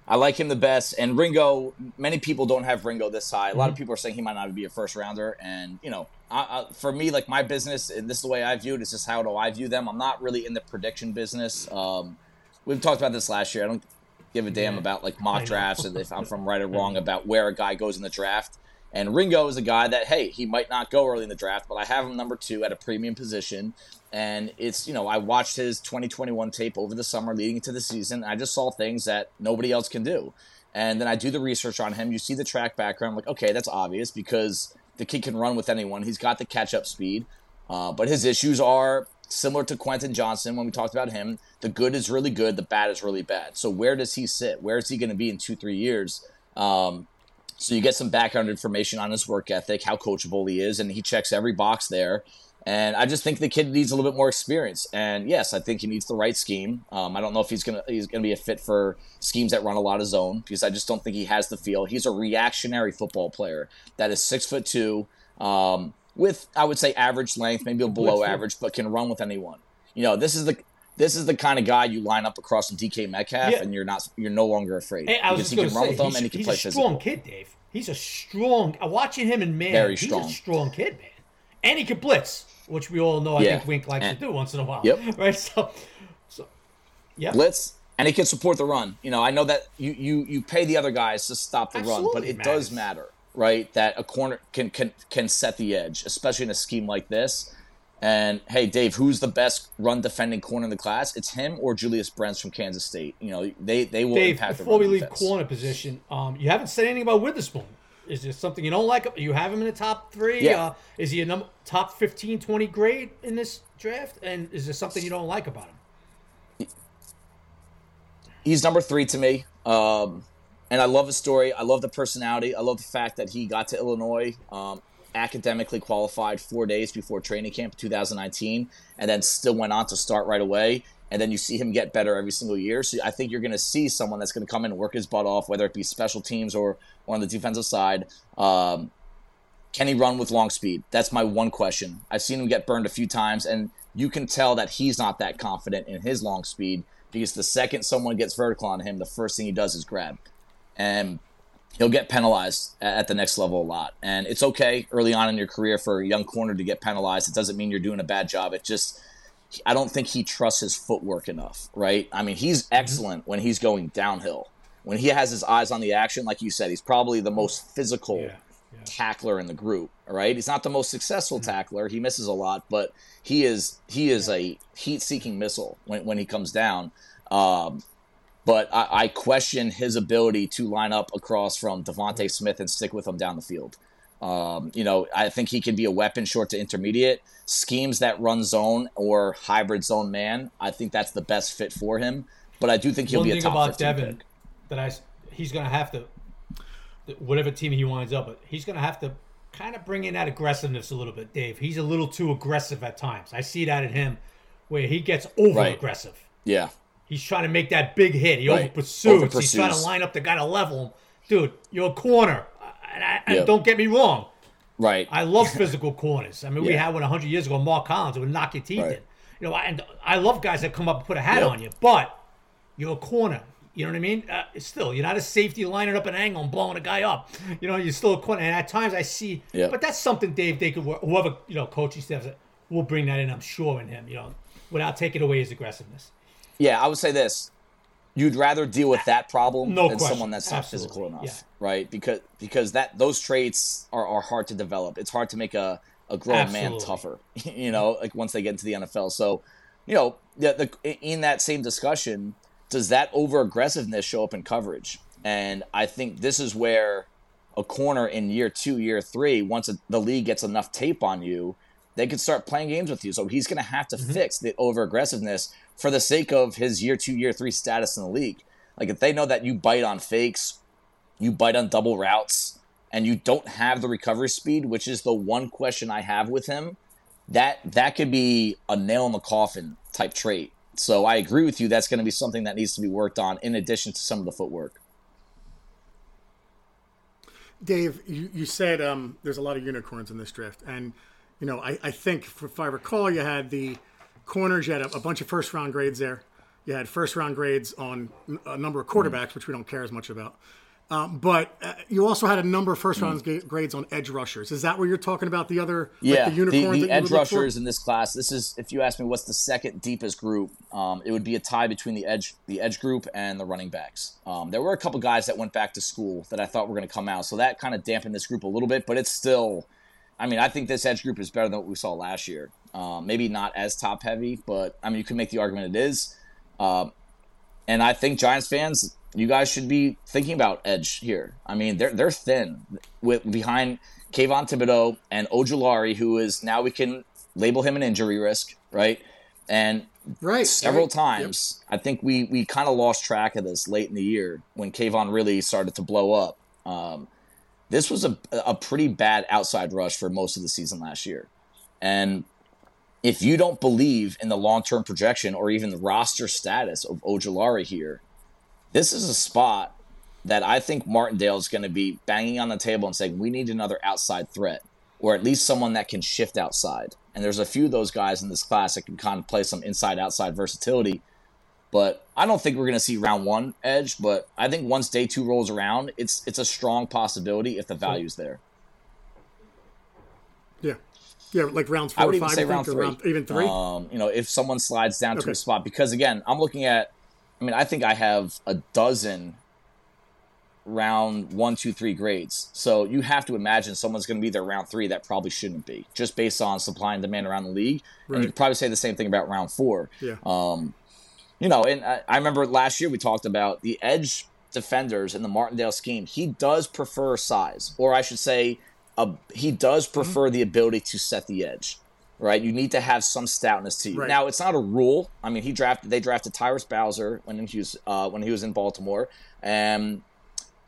I like him the best. And Ringo, many people don't have Ringo this high. A mm-hmm. lot of mm-hmm. people are saying he might not be a first rounder. And, you know, I, I, for me, like my business, and this is the way I view it, it's just how do I view them. I'm not really in the prediction business. Um, we've talked about this last year. I don't give a damn about like mock drafts and if I'm from right or wrong about where a guy goes in the draft. And Ringo is a guy that, hey, he might not go early in the draft, but I have him number two at a premium position. And it's, you know, I watched his 2021 tape over the summer leading into the season. I just saw things that nobody else can do. And then I do the research on him. You see the track background. I'm like, okay, that's obvious because the kid can run with anyone. He's got the catch up speed. Uh, but his issues are similar to Quentin Johnston when we talked about him. The good is really good, the bad is really bad. So where does he sit? Where is he going to be in two, three years? Um, so you get some background information on his work ethic, how coachable he is, and he checks every box there. And I just think the kid needs a little bit more experience. And yes, I think he needs the right scheme. Um, I don't know if he's gonna he's gonna be a fit for schemes that run a lot of zone because I just don't think he has the feel. He's a reactionary football player that is six foot two, um, with I would say average length, maybe below average, but can run with anyone. You know, this is the this is the kind of guy you line up across from DK Metcalf, yeah. and you're not you're no longer afraid hey, because he can run say, with them and he can play physical. He's a strong kid, Dave. He's a strong. Uh, watching him in man, Very strong. he's a strong kid, man, and he can blitz, which we all know. I yeah. think Wink likes and, to do once in a while. Yep. Right. So, so yeah. Blitz, and he can support the run. You know, I know that you you you pay the other guys to stop the Absolutely run, but it matters. does matter, right? That a corner can can can set the edge, especially in a scheme like this. And hey, Dave, who's the best run defending corner in the class? It's him or Julius Brents from Kansas State. You know, they they will have to. Dave, impact. Before we leave defense. corner position, um, you haven't said anything about Witherspoon. Is there something you don't like? You have him in the top three. Yeah. Uh, is he a number top 15, 20 grade in this draft? And is there something you don't like about him? He's number three to me. Um, and I love his story. I love the personality. I love the fact that he got to Illinois. Um, academically qualified four days before training camp 2019 and then still went on to start right away and then you see him get better every single year so i think you're going to see someone that's going to come in and work his butt off whether it be special teams or, or on the defensive side um, can he run with long speed that's my one question i've seen him get burned a few times and you can tell that he's not that confident in his long speed because the second someone gets vertical on him the first thing he does is grab and he'll get penalized at the next level a lot. And it's okay early on in your career for a young corner to get penalized. It doesn't mean you're doing a bad job. It just, I don't think he trusts his footwork enough, right? I mean, he's mm-hmm. excellent when he's going downhill. When he has his eyes on the action, like you said, he's probably the most physical yeah, yeah. tackler in the group, right? He's not the most successful mm-hmm. tackler. He misses a lot, but he is he is a heat-seeking missile when, when he comes down. Um, but I, I, question his ability to line up across from DeVonta Smith and stick with him down the field. Um, you know, I think he can be a weapon short to intermediate. Schemes that run zone or hybrid zone man, I think that's the best fit for him. But I do think he'll One be a top about Devin pick. that I he's going to have to whatever team he winds up with, he's going to have to kind of bring in that aggressiveness a little bit, Dave. He's a little too aggressive at times. I see that in him where he gets over aggressive. Right. Yeah. He's trying to make that big hit. He right. over pursues. He's trying to line up the guy to level him. Dude, you're a corner. And, I, and don't get me wrong. Right. I love physical corners. I mean, yeah. we had one 100 years ago, Mark Collins, would knock your teeth right. in. You know, and I love guys that come up and put a hat yep. on you, but you're a corner. You know what I mean? Uh, still, you're not a safety lining up an angle and blowing a guy up. You know, you're still a corner. And at times I see, yep. but that's something Dave, they could, whoever, you know, coaching staff will bring that in, I'm sure, in him, you know, without taking away his aggressiveness. Yeah, I would say this. You'd rather deal with that problem no than question. someone that's not Absolutely. physical enough, yeah. right? Because because that those traits are, are hard to develop. It's hard to make a, a grown Absolutely. man tougher, you know, like once they get into the NFL. So, you know, the, the, in that same discussion, does that over aggressiveness show up in coverage? And I think this is where a corner in year two, year three, once a, the league gets enough tape on you, they can start playing games with you. So he's going to have to mm-hmm. fix the over aggressiveness for the sake of his year two, year three status in the league. Like if they know that you bite on fakes, you bite on double routes, and you don't have the recovery speed, which is the one question I have with him, that that could be a nail in the coffin type trait. So I agree with you. That's going to be something that needs to be worked on in addition to some of the footwork. Dave, you, you said um, there's a lot of unicorns in this draft, and you know I, I think if I recall, you had the corners, you had a, a bunch of first round grades there. You had first round grades on a number of quarterbacks, which we don't care as much about. Um, but uh, you also had a number of first round mm. grades on edge rushers. Is that where you're talking about the other? Yeah, like the, the, the edge rushers in this class. This is, if you ask me, what's the second deepest group? Um, it would be a tie between the edge, the edge group, and the running backs. Um, there were a couple guys that went back to school that I thought were going to come out, so that kind of dampened this group a little bit. But it's still, I mean, I think this edge group is better than what we saw last year. Um, maybe not as top heavy, but I mean, you can make the argument it is. Um, and I think Giants fans you guys should be thinking about edge here. I mean, they're they're thin with behind Kayvon Thibodeaux and Ojulari, who is now we can label him an injury risk, right? And right several right. times, yep. I think we we kind of lost track of this late in the year when Kayvon really started to blow up. Um, this was a a pretty bad outside rush for most of the season last year, and if you don't believe in the long term projection or even the roster status of Ojulari here, this is a spot that I think Martindale is going to be banging on the table and saying, we need another outside threat, or at least someone that can shift outside. And there's a few of those guys in this class that can kind of play some inside outside versatility. But I don't think we're going to see round one edge. But I think once day two rolls around, it's it's a strong possibility if the value's there. Yeah. Yeah, like rounds four, I would even say round three. Round, even three. Um, you know, if someone slides down okay. to a spot, because again, I'm looking at I mean, I think I have a dozen round one, two, three grades. So you have to imagine someone's going to be there round three that probably shouldn't be, just based on supply and demand around the league. Right. And you could probably say the same thing about round four. Yeah. Um, you know, and I, I remember last year we talked about the edge defenders in the Martindale scheme. He does prefer size, or I should say, a, he does mm-hmm. prefer mm-hmm. the ability to set the edge right? You need to have some stoutness to you. Right. Now, it's not a rule. I mean, he drafted they drafted Tyus Bowser when he was uh, when he was in Baltimore, and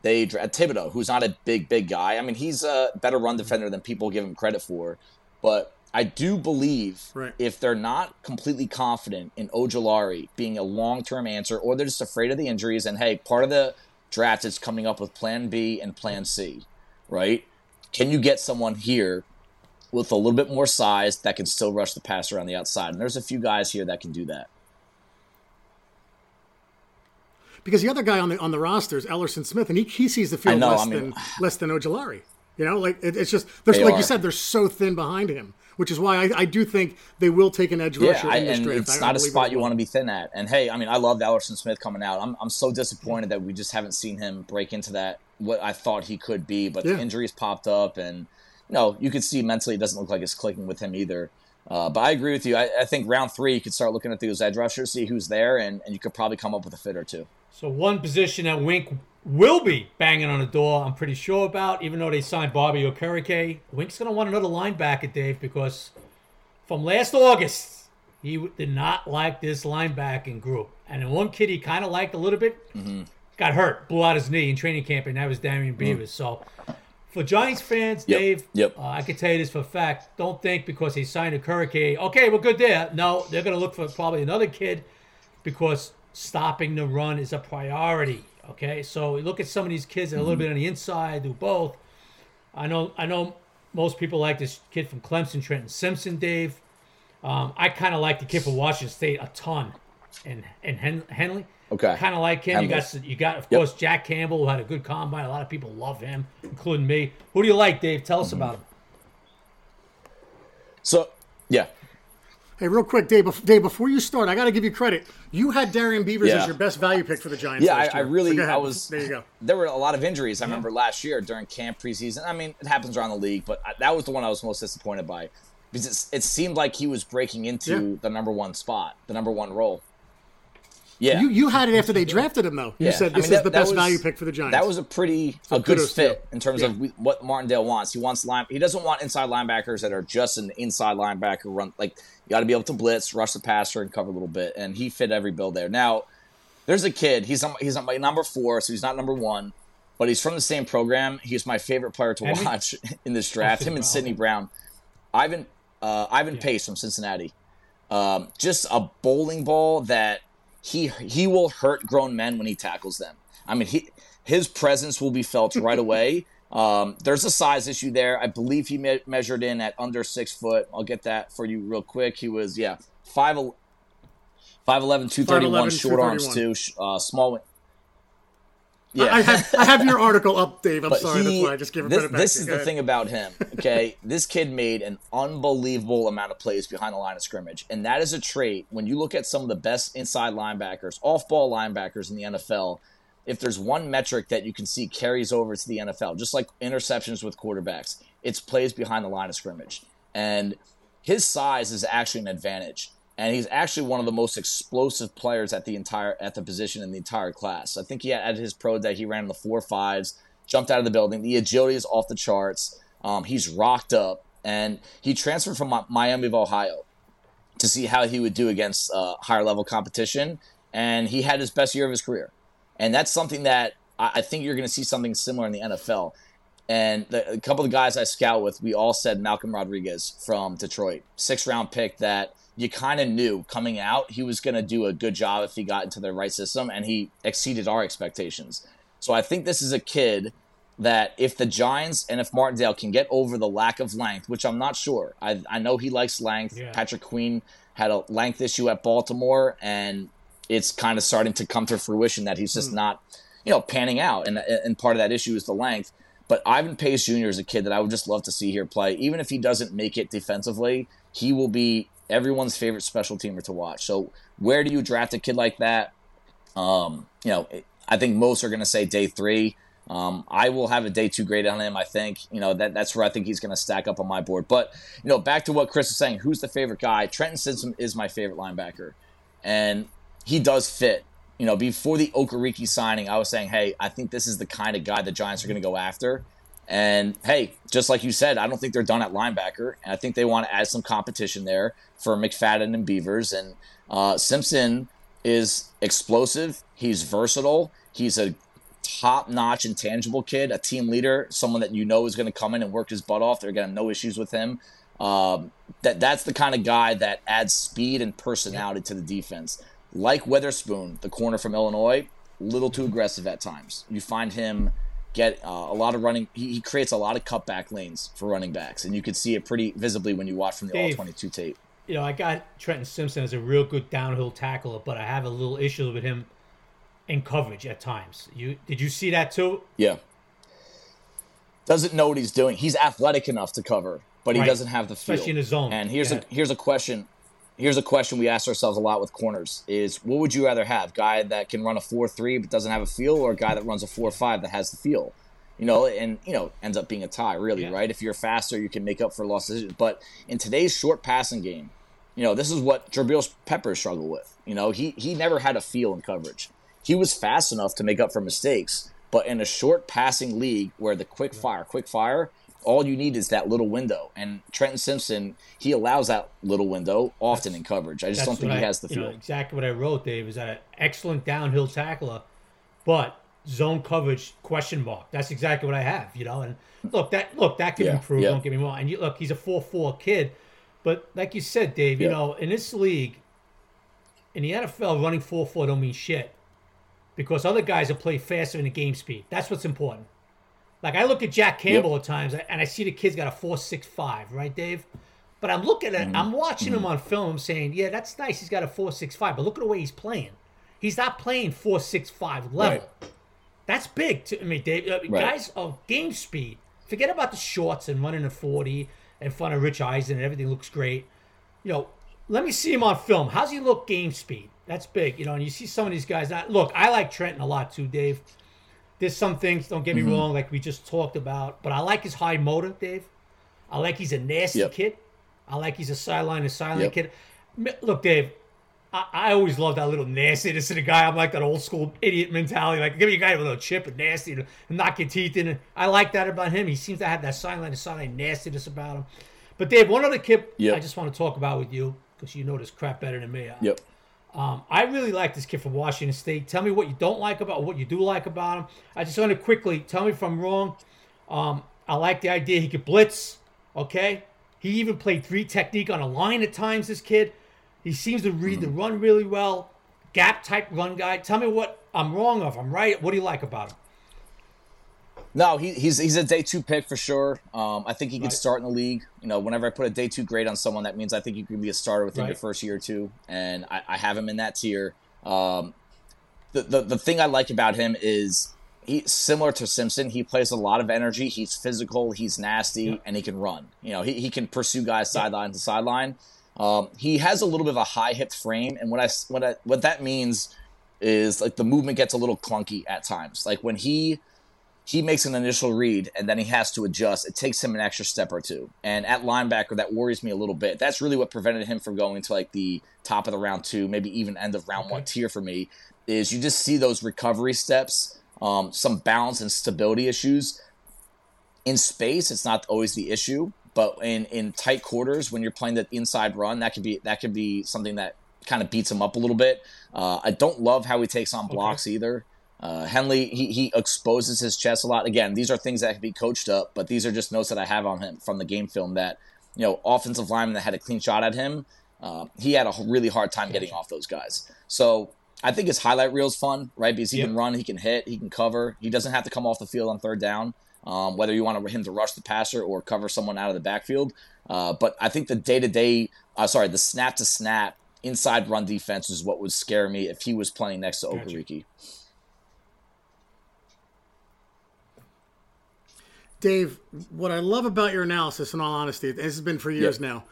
they drafted Thibodeaux, who's not a big big guy. I mean, he's a better run defender than people give him credit for, but. I do believe right. if they're not completely confident in Ojulari being a long term answer, or they're just afraid of the injuries, and hey, part of the draft is coming up with Plan B and Plan C, right? Can you get someone here with a little bit more size that can still rush the passer on the outside. And there's a few guys here that can do that. Because the other guy on the on the roster is Elerson Smith, and he, he sees the field know, less I mean, than less than Ojulari. You know, like it, it's just there's like are. you said, they're so thin behind him, which is why I, I do think they will take an edge rusher yeah, in this and draft. It's not a spot you want to be thin at. And hey, I mean, I love Elerson Smith coming out. I'm I'm so disappointed that we just haven't seen him break into that what I thought he could be, but yeah. the injuries popped up and no, you can see mentally it doesn't look like it's clicking with him either. Uh, but I agree with you. I, I, think round three, you could start looking at those edge rushers, see who's there, and, and you could probably come up with a fit or two. So one position that Wink will be banging on the door, I'm pretty sure about, even though they signed Bobby Okereke. Wink's going to want another linebacker, Dave, because from last August, he did not like this linebacking group. And then one kid he kind of liked a little bit mm-hmm. got hurt, blew out his knee in training camp, and that was Darian mm. Beavers. Mm-hmm. So for Giants fans, yep. Dave, yep. Uh, I can tell you this for a fact. Don't think because he signed a Hurricane, okay, we're good there. No, they're going to look for probably another kid because stopping the run is a priority. Okay, so we look at some of these kids that are a little mm-hmm. bit on the inside, do both. I know, I know, most people like this kid from Clemson, Trenton Simpson, Dave. Um, I kind of like the kid from Washington State a ton, and and Hen- Henley. Okay. Kind of like him. You got you got of yep. course Jack Campbell who had a good combine. A lot of people love him, including me. Who do you like, Dave? Tell us mm-hmm. about him. So yeah. Hey, real quick, Dave. Dave, before you start, I got to give you credit. You had Darian Beavers yeah. as your best value pick for the Giants. Yeah, I, I, really, so I was. There you go. There were a lot of injuries. I yeah. remember last year during camp preseason. I mean, it happens around the league, but that was the one I was most disappointed by because it seemed like he was breaking into yeah. the number one spot, the number one role. Yeah, you, you had it after they drafted him though. You yeah. said this I mean, that, is the best was, value pick for the Giants. That was a pretty so a good fit in terms yeah. of what Martindale wants. He wants line. He doesn't want inside linebackers that are just an inside linebacker run. Like you got to be able to blitz, rush the passer, and cover a little bit. And he fit every bill there. Now, there's a kid. He's he's my number four, so he's not number one, but he's from the same program. He's my favorite player to Henry? watch in this draft. Him and Sidney Brown, Ivan uh, Ivan yeah. Pace from Cincinnati. Um, just a bowling ball that he he will hurt grown men when he tackles them. I mean, he his presence will be felt right away. Um, there's a size issue there. I believe he me- measured in at under six foot. I'll get that for you real quick. He was yeah five. 5'11", 231, short arms too, uh, small. Yeah. I, I, have, I have your article up, Dave. I'm but sorry. He, that's why I just give it this, back. This is the thing about him. Okay, this kid made an unbelievable amount of plays behind the line of scrimmage, and that is a trait. When you look at some of the best inside linebackers, off-ball linebackers in the NFL, if there's one metric that you can see carries over to the NFL, just like interceptions with quarterbacks, it's plays behind the line of scrimmage, and his size is actually an advantage and he's actually one of the most explosive players at the entire at the position in the entire class. I think he had at his pro day he ran in the four fives, jumped out of the building. The agility is off the charts. Um, he's rocked up, and he transferred from Miami of Ohio to see how he would do against uh, higher level competition, and he had his best year of his career. And that's something that I, I think you're going to see something similar in the NFL. And the, a couple of guys I scout with, we all said Malcolm Rodriguez from Detroit, six round pick that you kind of knew coming out he was going to do a good job if he got into the right system, and he exceeded our expectations. So I think this is a kid that if the Giants and if Martindale can get over the lack of length, which I'm not sure, I, I know he likes length. Yeah. Patrick Queen had a length issue at Baltimore, and it's kind of starting to come to fruition that he's just mm. not, you know, panning out. And, and part of that issue is the length. But Ivan Pace Jr. is a kid that I would just love to see here play. Even if he doesn't make it defensively, he will be everyone's favorite special teamer to watch. So where do you draft a kid like that? Um, you know, I think most are going to say day three. Um, I will have a day two grade on him. I think you know that that's where I think he's going to stack up on my board. But you know, back to what Chris was saying, who's the favorite guy? Trenton Simpson is my favorite linebacker, and he does fit. You know, before the Okereke signing, I was saying, hey, I think this is the kind of guy the Giants are going to go after. And hey, just like you said, I don't think they're done at linebacker, and I think they want to add some competition there for McFadden and Beavers. And uh, Simpson is explosive. He's versatile. He's a top-notch, intangible kid, a team leader, someone that you know is going to come in and work his butt off. They're going to have no issues with him. Um, that that's the kind of guy that adds speed and personality to the defense. Like Witherspoon, the corner from Illinois, a little too aggressive at times. You find him get uh, a lot of running. He, he, creates a lot of cutback lanes for running backs, and you can see it pretty visibly when you watch from the Dave, all 22 tape. You know, I got Trenton Simpson as a real good downhill tackler, but I have a little issue with him in coverage at times. You did you see that too? Yeah. Doesn't know what he's doing. He's athletic enough to cover, but he right. doesn't have the feel. Especially in the zone. And here's yeah. a here's a question here's a question we ask ourselves a lot with corners is what would you rather have? Guy that can run a 4-3 but doesn't have a feel or a guy that runs a 4-5 that has the feel? You know and you know ends up being a tie really yeah. right? If you're faster you can make up for lost decisions but in today's short passing game you know this is what Jabrill Pepper struggled with. You know he he never had a feel in coverage. He was fast enough to make up for mistakes but in a short passing league where the quick fire quick fire all you need is that little window. And Trenton Simpson, he allows that little window often that's, in coverage. I just don't think he has the feel. Know, exactly what I wrote, Dave, is that an excellent downhill tackler, but zone coverage question mark. That's exactly what I have, you know. And look, that look that can yeah, improve. Yeah. Don't get me wrong. And you, look, he's a four four kid, but like you said, Dave, yeah. you know, in this league, in the NFL, running four four don't mean shit because other guys have played faster in the game speed. That's what's important. Like I look at Jack Campbell yep. at times, and I see the kid's got a four six five, right, Dave? But I'm looking at, mm-hmm. I'm watching mm-hmm. him on film, saying, "Yeah, that's nice. He's got a four six five, but look at the way he's playing. He's not playing four six five level. Right. That's big to I me, Dave. Uh, right. Guys of game speed. Forget about the shorts and running a forty in front of Rich Eisen and everything looks great. You know, let me see him on film. How's he look game speed? That's big. You know, and you see some of these guys. Not, look, I like Trenton a lot too, Dave. There's some things, don't get me mm-hmm. wrong, like we just talked about, but I like his high motor, Dave. I like he's a nasty yep. kid. I like he's a sideline and silent yep. kid. Look, Dave, I, I, always love that little nastiness in a guy. I'm like that old school idiot mentality. Like, give me a guy with a little chip and nasty and knock your teeth in. I like that about him. He seems to have that sideline and sideline nastiness about him. But Dave, one other kid yep. I just want to talk about with you because you know this crap better than me. Yep. Um, I really like this kid from Washington State. Tell me what you don't like about what you do like about him. I just want to quickly tell me if I'm wrong. Um, I like the idea he could blitz. Okay, he even played three technique on a line at times. This kid, he seems to read mm-hmm. the run really well. Gap type run guy. Tell me what I'm wrong of. I'm right. What do you like about him? No, he, he's he's a day two pick for sure. Um, I think he could right. start in the league. You know, whenever I put a day two grade on someone, that means I think he could be a starter within right. your first year or two, and I, I have him in that tier. Um, the, the the thing I like about him is he similar to Simpson. He plays a lot of energy. He's physical. He's nasty, Yeah. and he can run. You know, he, he can pursue guys sideline to sideline. Um, he has a little bit of a high hip frame, and what I what I, what that means is like the movement gets a little clunky at times. Like when he he makes an initial read and then he has to adjust. It takes him an extra step or two. And at linebacker, that worries me a little bit. That's really what prevented him from going to like the top of the round two, maybe even end of round one tier for me. Is you just see those recovery steps, um, some balance and stability issues. In space, it's not always the issue, but in in tight quarters, when you're playing the inside run, that could be that could be something that kind of beats him up a little bit. Uh, I don't love how he takes on blocks either. Uh, Henley, he, he exposes his chest a lot. Again, these are things that can be coached up, but these are just notes that I have on him from the game film that, you know, offensive lineman that had a clean shot at him, uh, he had a really hard time getting off those guys. So I think his highlight reel is fun, right? Because he Yep. can run, he can hit, he can cover. He doesn't have to come off the field on third down, um, whether you want him to rush the passer or cover someone out of the backfield. Uh, but I think the day to day, sorry, the snap to snap inside run defense is what would scare me if he was playing next to Gotcha. Okereke. Dave, what I love about your analysis, in all honesty, this has been for years now.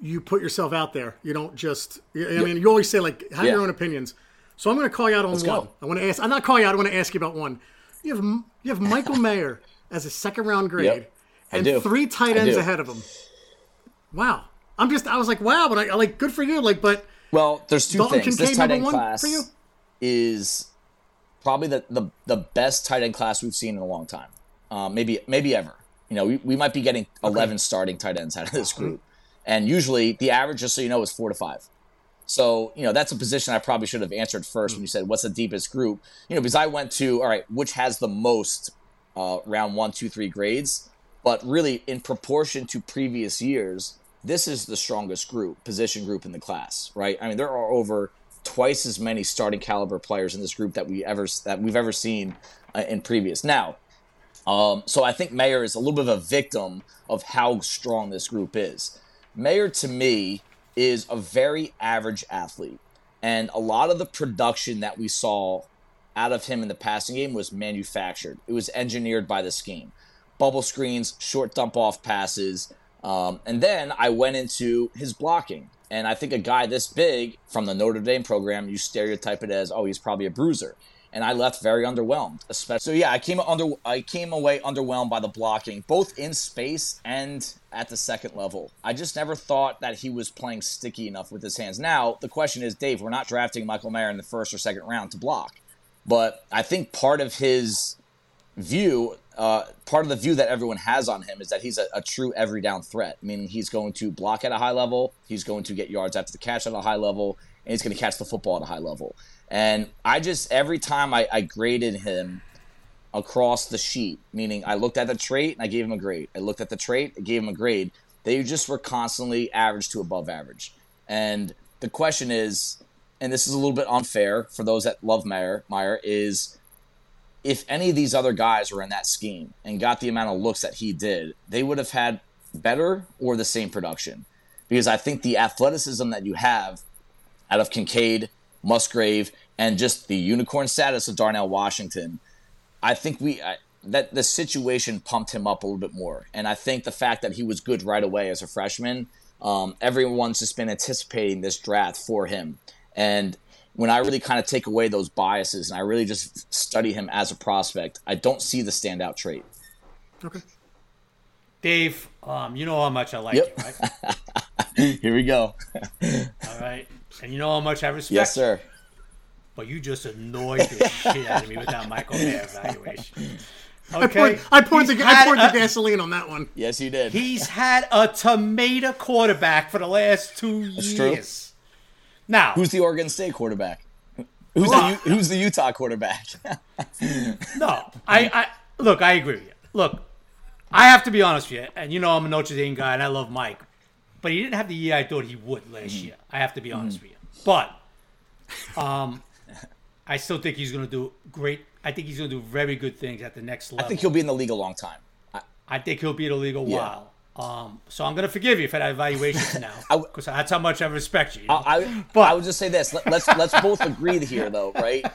You put yourself out there. You don't just. I mean, you always say like have Yeah. your own opinions. So I'm going to call you out on Let's one. go. I want to ask. I'm not calling you out. I want to ask you about one. You have you have Michael Mayer as a second round grade, Yep, and do. three tight ends ahead of him. Wow. I'm just. I was like, wow, but I, I like good for you. Like, but Well, there's two Dalton things. This Kincaid tight number end one class for you? is probably the, the, the best tight end class we've seen in a long time. Um, maybe maybe ever. You know, we, we might be getting 11 starting tight ends out of this group. And usually the average, just so you know, is four to five. So, you know, that's a position I probably should have answered first when you said, what's the deepest group? You know, because I went to, all right, which has the most uh, round one, two, three grades? But really, in proportion to previous years, this is the strongest group, position group in the class, right? I mean, there are over twice as many starting caliber players in this group that we ever that we've ever seen uh, in previous. Now, um, so I think Mayer is a little bit of a victim of how strong this group is. Mayer, to me, is a very average athlete. And a lot of the production that we saw out of him in the passing game was manufactured. It was engineered by the scheme. Bubble screens, short dump off passes. Um, and then I went into his blocking. And I think a guy this big from the Notre Dame program, you stereotype it as, oh, he's probably a bruiser. And I left very underwhelmed. Especially, so yeah, I came under, I came away underwhelmed by the blocking, both in space and at the second level. I just never thought that he was playing sticky enough with his hands. Now the question is, Dave, we're not drafting Michael Mayer in the first or second round to block, but I think part of his view, uh, part of the view that everyone has on him is that he's a, a true every down threat, meaning he's going to block at a high level, he's going to get yards after the catch at a high level, and he's going to catch the football at a high level. And I just, every time I, I graded him across the sheet, meaning I looked at the trait and I gave him a grade. I looked at the trait, I gave him a grade. They just were constantly average to above average. And the question is, and this is a little bit unfair for those that love Mayer, Mayer is if any of these other guys were in that scheme and got the amount of looks that he did, they would have had better or the same production. Because I think the athleticism that you have out of Kincaid, Musgrave, and just the unicorn status of Darnell Washington, I think we I, that the situation pumped him up a little bit more. And I think the fact that he was good right away as a freshman, um, everyone's just been anticipating this draft for him. And when I really kind of take away those biases and I really just study him as a prospect, I don't see the standout trait. okay. Dave, um, you know how much I like Yep. you, right? Here we go. All right. And you know how much I respect yes, sir. But you just annoyed the shit out of me with that Michael Mayer evaluation. I Okay. poured, I poured, the, I poured a- the gasoline on that one. Yes, you did. He's had a tomato quarterback for the last two true. years. Now, Who's the Oregon State quarterback? Who's the Who's the Utah quarterback? no, I, I look. I agree with you. Look, I have to be honest with you, and you know I'm a Notre Dame guy, and I love Mike, but he didn't have the year I thought he would last Mm-hmm. year. I have to be honest with you, but um, I still think he's going to do great. I think he's going to do very good things at the next level. I think he'll be in the league a long time. I, I think he'll be in the league a Yeah. while. Um, so I'm going to forgive you for that evaluation now, because that's how much I respect you. you know? I, but, I would just say this: Let, us let's both agree here, though, right?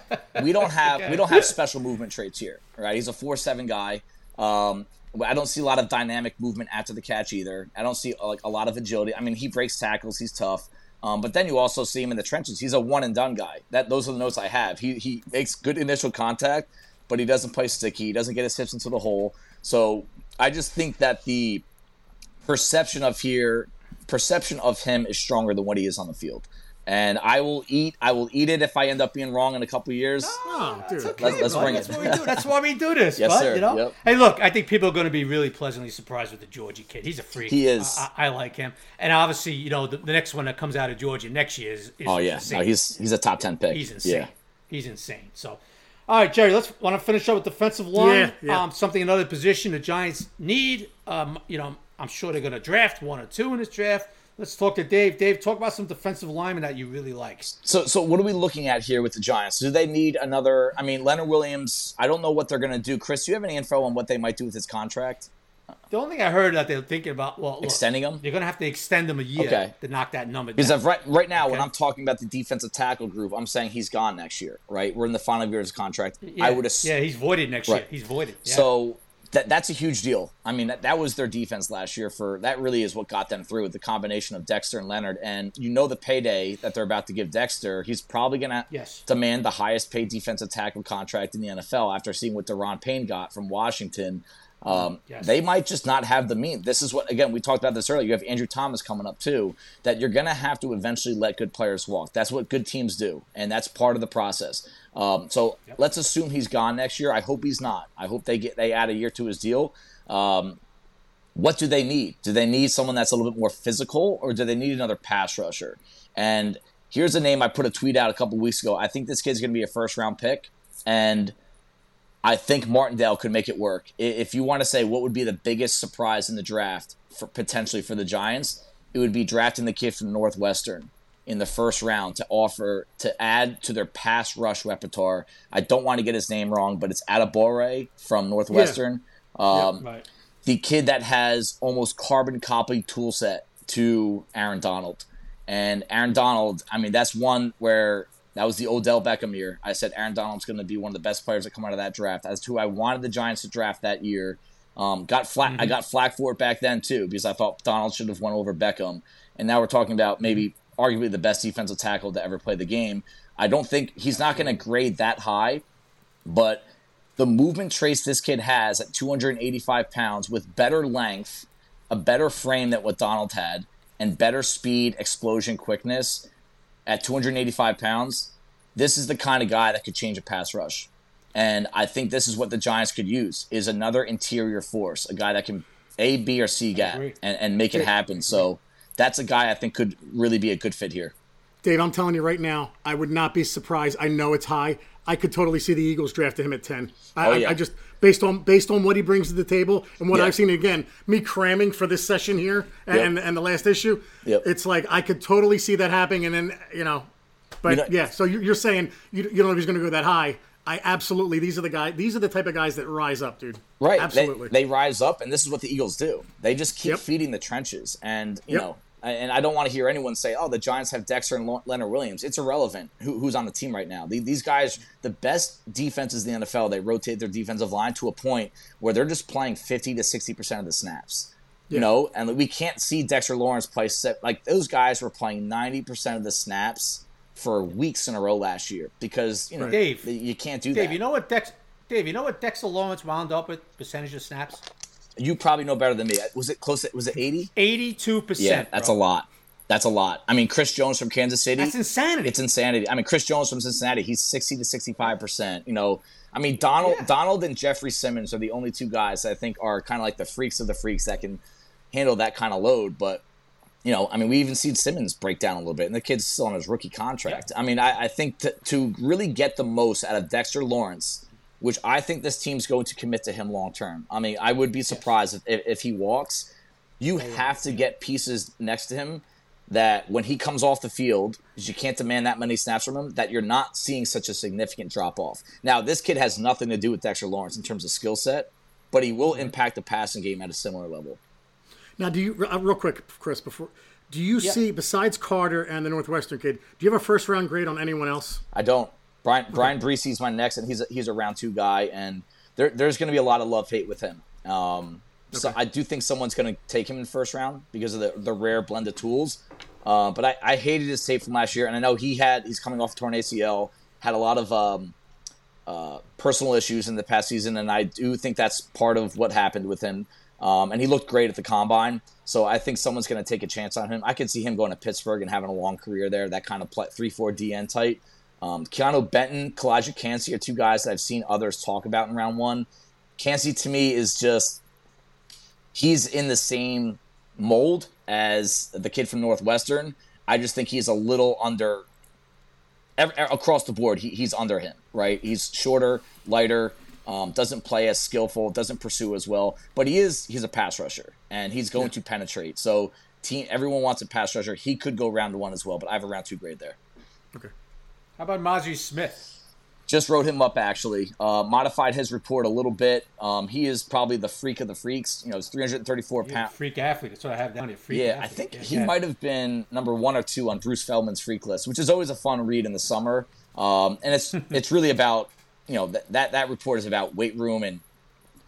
We don't have okay. we don't have special movement traits here, right? He's a four seven guy. Um, I don't see a lot of dynamic movement after the catch either. I don't see like a lot of agility. I mean, he breaks tackles. He's tough. Um, but then you also see him in the trenches. He's a one and done guy. That those are the notes I have. He he makes good initial contact, but he doesn't play sticky. He doesn't get his hips into the hole. So I just think that the perception of here, perception of him is stronger than what he is on the field. And I will eat. I will eat it if I end up being wrong in a couple years. Oh, dude, okay, let's, let's bring that's it. What we do. That's why we do this. yes, sir. You know? Yep. Hey, look, I think people are going to be really pleasantly surprised with the Georgia kid. He's a freak. He is. I, I, I like him. And obviously, you know, the, the, next one that comes out of Georgia next year is. is oh yeah, no, he's he's a top ten pick. He's insane. Yeah. He's insane. So, all right, Jerry, let's want to finish up with defensive line. Yeah, yeah. Um, something another position the Giants need. Um, you know, I'm sure they're going to draft one or two in this draft. Let's talk to Dave. Dave, talk about some defensive linemen that you really like. So, so what are we looking at here with the Giants? Do they need another? I mean, Leonard Williams. I don't know what they're going to do. Chris, do you have any info on what they might do with his contract? The only thing I heard that they're thinking about, well, look, extending him. They're going to have to extend him a year okay. to knock that number down. Because right right now, okay. when I'm talking about the defensive tackle group, I'm saying he's gone next year. Right, we're in the final year of his contract. Yeah, I would assume. Yeah, he's voided next right. year. He's voided. Yeah. So that that's a huge deal. I mean, that, that was their defense last year. For that really is what got them through with the combination of Dexter and Leonard. And you know the payday that they're about to give Dexter. He's probably going to yes. demand the highest paid defensive tackle contract in the NFL after seeing what Daron Payne got from Washington. Um, yes. They might just not have the means. This is what, again, we talked about this earlier. You have Andrew Thomas coming up too, that you're going to have to eventually let good players walk. That's what good teams do, and that's part of the process. Um, so yep. let's assume he's gone next year. I hope he's not. I hope they get they add a year to his deal. Um, what do they need? Do they need someone that's a little bit more physical, or do they need another pass rusher? And here's a name I put a tweet out a couple weeks ago. I think this kid's going to be a first round pick, and I think Martindale could make it work. If you want to say what would be the biggest surprise in the draft for potentially for the Giants, it would be drafting the kid from Northwestern in the first round to offer to add to their pass rush repertoire. I don't want to get his name wrong, but it's Adebawore from Northwestern. Yeah. Um, yeah, right. The kid that has almost carbon copy tool set to Aaron Donald. And Aaron Donald, I mean, that's one where that was the Odell Beckham year. I said Aaron Donald's going to be one of the best players that come out of that draft. As to who I wanted the Giants to draft that year. Um, got flat. Mm-hmm. I got flack for it back then too because I thought Donald should have won over Beckham. And now we're talking about maybe arguably the best defensive tackle to ever play the game. I don't think he's not going to grade that high, but the movement trace this kid has at 285 pounds with better length, a better frame than what Donald had, and better speed, explosion, quickness at 285 pounds. This is the kind of guy that could change a pass rush. And I think this is what the Giants could use is another interior force, a guy that can A, B, or C gap and, and make it happen. So that's a guy I think could really be a good fit here. Dave, I'm telling you right now, I would not be surprised. I know it's high. I could totally see the Eagles drafting him at ten. I, oh, yeah. I, I just based on based on what he brings to the table and what yeah. I've seen again, me cramming for this session here and yep. and the last issue. Yep. It's like I could totally see that happening, and then you know, but you know, yeah. So you're saying you, you don't know if he's going to go that high. I absolutely these are the guys these are the type of guys that rise up, dude. Right. Absolutely. They, they rise up and this is what the Eagles do. They just keep yep. feeding the trenches and you yep. know and I don't want to hear anyone say, "Oh, the Giants have Dexter and Leonard Williams." It's irrelevant who, who's on the team right now. These guys, the best defenses in the NFL, they rotate their defensive line to a point where they're just playing fifty to sixty percent of the snaps. Yeah. You know, and we can't see Dexter Lawrence play set like those guys were playing ninety percent of the snaps for weeks in a row last year because you know Dave, you can't do Dave, that. Dave, you know what Dex Dave, you know what Dexter Lawrence wound up with percentage of snaps? You probably know better than me. Was it close? To, was it eighty? Eighty-two percent. Yeah, that's bro. a lot. That's a lot. I mean, Chris Jones from Kansas City. That's insanity. It's insanity. I mean, Chris Jones from Cincinnati. He's sixty to sixty-five percent. You know, I mean, Donald, yeah. Donald, and Jeffery Simmons are the only two guys I think are kind of like the freaks of the freaks that can handle that kind of load. But you know, I mean, we even seen Simmons break down a little bit, and the kid's still on his rookie contract. Yeah. I mean, I, I think to, to really get the most out of Dexter Lawrence which I think this team's going to commit to him long term. I mean, I would be surprised if, if, if he walks. You have to get pieces next to him that when he comes off the field, because you can't demand that many snaps from him, that you're not seeing such a significant drop off. Now, this kid has nothing to do with Dexter Lawrence in terms of skill set, but he will impact the passing game at a similar level. Now, do you uh, real quick, Chris? Before, do you Yeah. see besides Carter and the Northwestern kid? Do you have a first round grade on anyone else? I don't. Bryan Bryan Bresee's my next, and he's a, he's a round two guy, and there, there's going to be a lot of love hate with him. Um, So I do think someone's going to take him in the first round because of the, the rare blend of tools. Uh, but I, I hated his tape from last year, and I know he had he's coming off torn ACL, had a lot of um, uh, personal issues in the past season, and I do think that's part of what happened with him. Um, and he looked great at the combine, so I think someone's going to take a chance on him. I could see him going to Pittsburgh and having a long career there. That kind of play, three four DN type. Um, Keanu Benton, Calijah Kancey are two guys that I've seen others talk about in round one. Cansey to me is just he's in the same mold as the kid from Northwestern. I just think he's a little under ev- across the board. He, he's under him, right? He's shorter, lighter, um, doesn't play as skillful, doesn't pursue as well, but he is he's a pass rusher and he's going to penetrate. So team, everyone wants a pass rusher. He could go round one as well, but I have a round two grade there. Okay. How about Mazi Smith? Just wrote him up actually. Uh, modified his report a little bit. Um, he is probably the freak of the freaks. You know, he's 334 pounds. freak athlete. That's what I have down here. Freak Yeah, I think Yeah, he yeah. might have been number one or two on Bruce Feldman's freak list, which is always a fun read in the summer. Um, and it's it's really about you know that, that that report is about weight room and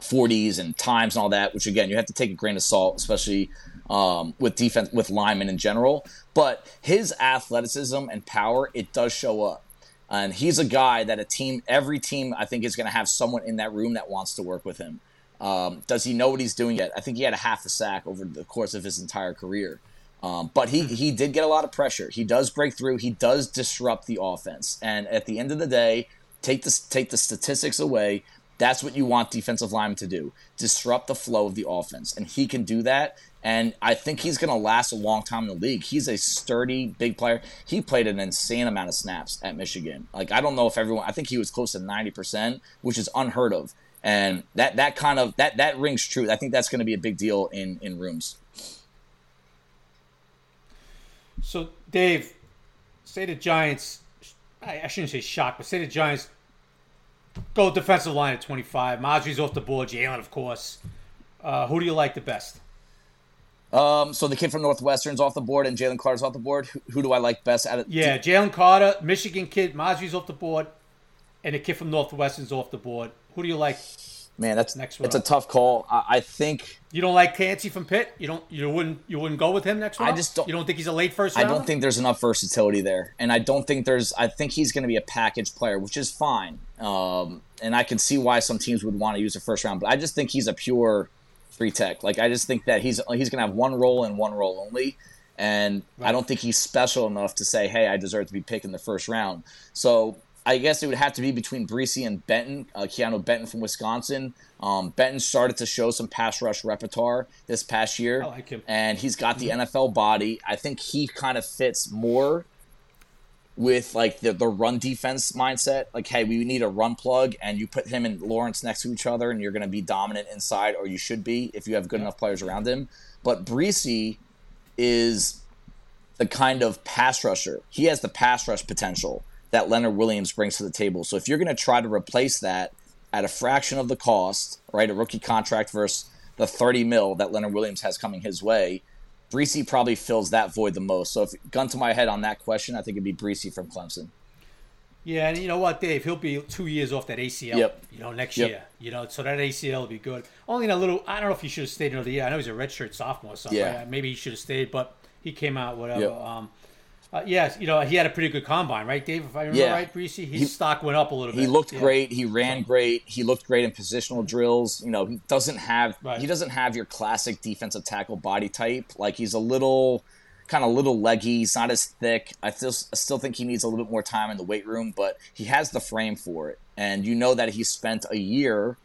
40s and times and all that, which again you have to take a grain of salt, especially um, with defense with linemen in general. But his athleticism and power, it does show up. And he's a guy that a team, every team, I think, is going to have someone in that room that wants to work with him. Um, does he know what he's doing yet? I think he had a half a sack over the course of his entire career. Um, but he, he did get a lot of pressure. He does break through. He does disrupt the offense. And at the end of the day, take the, take the statistics away. That's what you want defensive linemen to do disrupt the flow of the offense. And he can do that. And I think he's going to last a long time in the league. He's a sturdy, big player. He played an insane amount of snaps at Michigan. Like, I don't know if everyone, I think he was close to 90%, which is unheard of. And that, that kind of, that, that rings true. I think that's going to be a big deal in, in rooms. So, Dave, say the Giants. I, shouldn't say shock, but say the Giants go defensive line at 25. Mazi's off the board. Jalen, of course. Uh, who do you like the best? Um, so the kid from Northwestern's off the board and Jalen Carter's off the board. Who, who do I like best out of? Yeah, Jalen Carter, Michigan kid. Mazi's off the board, and the kid from Northwestern's off the board. Who do you like? Man, that's Next one it's a tough call. I, I think You don't like Kancey from Pitt? You don't? You wouldn't? You wouldn't go with him next round? just don't- You don't think he's a late first I rounder? don't think there's enough versatility there, and I don't think there's. I think he's going to be a package player, which is fine. Um, and I can see why some teams would want to use a first round, but I just think he's a pure free tech. Like I just think that he's he's going to have one role and one role only, and I don't think he's special enough to say, "Hey, I deserve to be picked in the first round." So I guess it would have to be between Bresee and Benton, uh, Keanu Benton from Wisconsin. Um, Benton started to show some pass rush repertoire this past year, I like him. and he's got the NFL body. I think he kind of fits more with like the, the run defense mindset. Like, hey, we need a run plug, and you put him and Lawrence next to each other, and you're going to be dominant inside, or you should be if you have good enough players around him. But Bresee is the kind of pass rusher. He has the pass rush potential that Leonard Williams brings to the table. So if you're going to try to replace that at a fraction of the cost, right, a rookie contract versus the 30 mil that Leonard Williams has coming his way, Bresee probably fills that void the most. So if gun to my head on that question, I think it'd be Bresee from Clemson. Yeah, and you know what, Dave? He'll be two years off that ACL. Yep. You know, next Yep. year. You know, so that ACL will be good. Only in a little. I don't know if he should have stayed another year. I know he's a redshirt sophomore, so Yeah. maybe he should have stayed. But he came out whatever. Yep. Um, uh, yes, you know he had a pretty good combine, right, Dave? If I remember Yeah. right, Bresee, his He- stock went up a little bit. He looked Yeah. great. He ran great. He looked great in positional drills. You know, he doesn't have Right. he doesn't have your classic defensive tackle body type. Like he's a little kind of little leggy. He's not as thick. I still I still think he needs a little bit more time in the weight room, but he has the frame for it. And you know that he spent a year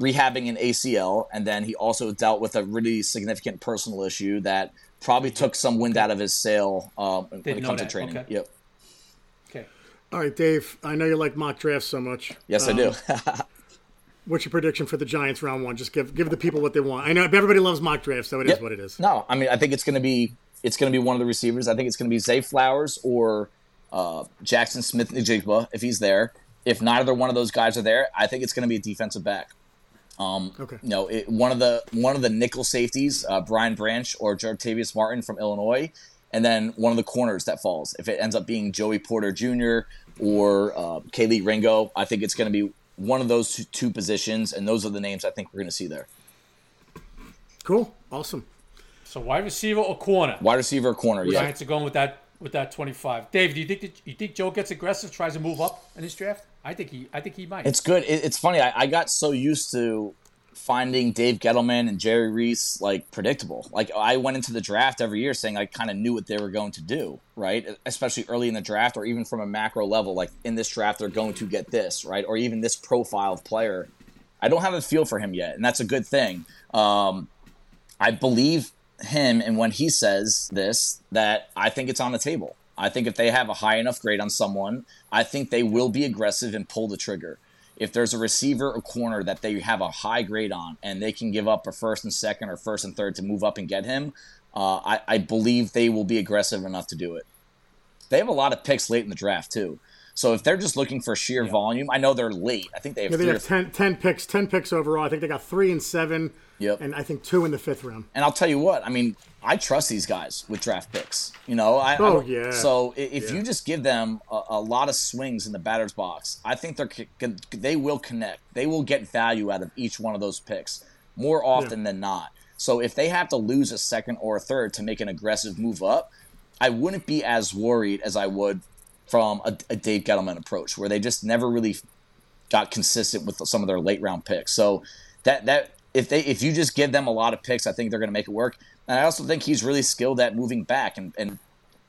rehabbing an ACL, and then he also dealt with a really significant personal issue that probably took some wind out of his sail um, when it know comes to training. Okay. Yep. Okay. All right, Dave. I know you like mock drafts so much. Yes, I Um, do. What's your prediction for the Giants round one? Just give give the people what they want. I know everybody loves mock drafts, so it is Yep. what it is. No, I mean I think it's going to be it's going to be one of the receivers. I think it's going to be Zay Flowers or uh, Jaxon Smith-Njigba if he's there. If neither one of those guys are there, I think it's going to be a defensive back. Um, okay. You know, it, one of the one of the nickel safeties, uh, Brian Branch or Jartavius Martin from Illinois, and then one of the corners that falls. If it ends up being Joey Porter Jr. or uh, Kelee Ringo, I think it's going to be one of those two, two positions, and those are the names I think we're going to see there. Cool, awesome. So wide receiver or corner? Wide receiver or corner. Yeah. Giants are going with that with that twenty five. Dave, do you think that, you think Joe gets aggressive, tries to move up in this draft? I think he I think he might. It's good. It, it's funny. I, I got so used to finding Dave Gettleman and Jerry Reese like predictable. Like I went into the draft every year saying I kind of knew what they were going to do, right? Especially early in the draft or even from a macro level, like in this draft they're going to get this, right? Or even this profile of player. I don't have a feel for him yet, and that's a good thing. Um, I believe him and when he says this that I think it's on the table. I think if they have a high enough grade on someone, I think they will be aggressive and pull the trigger. If there's a receiver or corner that they have a high grade on and they can give up a first and second or first and third to move up and get him, uh, I, I believe they will be aggressive enough to do it. They have a lot of picks late in the draft, too. So if they're just looking for sheer yeah. volume, I know they're late. I think they have, yeah, they have 10, 10, picks, 10 picks overall. I think they got three and seven Yep. And I think two in the fifth round. And I'll tell you what, I mean, I trust these guys with draft picks. You know, I, oh I yeah. So if yeah. you just give them a, a, lot of swings in the batter's box, I think they're they will connect. They will get value out of each one of those picks more often yeah. than not. So if they have to lose a second or a third to make an aggressive move up, I wouldn't be as worried as I would from a, a Dave Gettleman approach, where they just never really got consistent with some of their late round picks. So that that if they if you just give them a lot of picks, I think they're going to make it work. And I also think he's really skilled at moving back and, and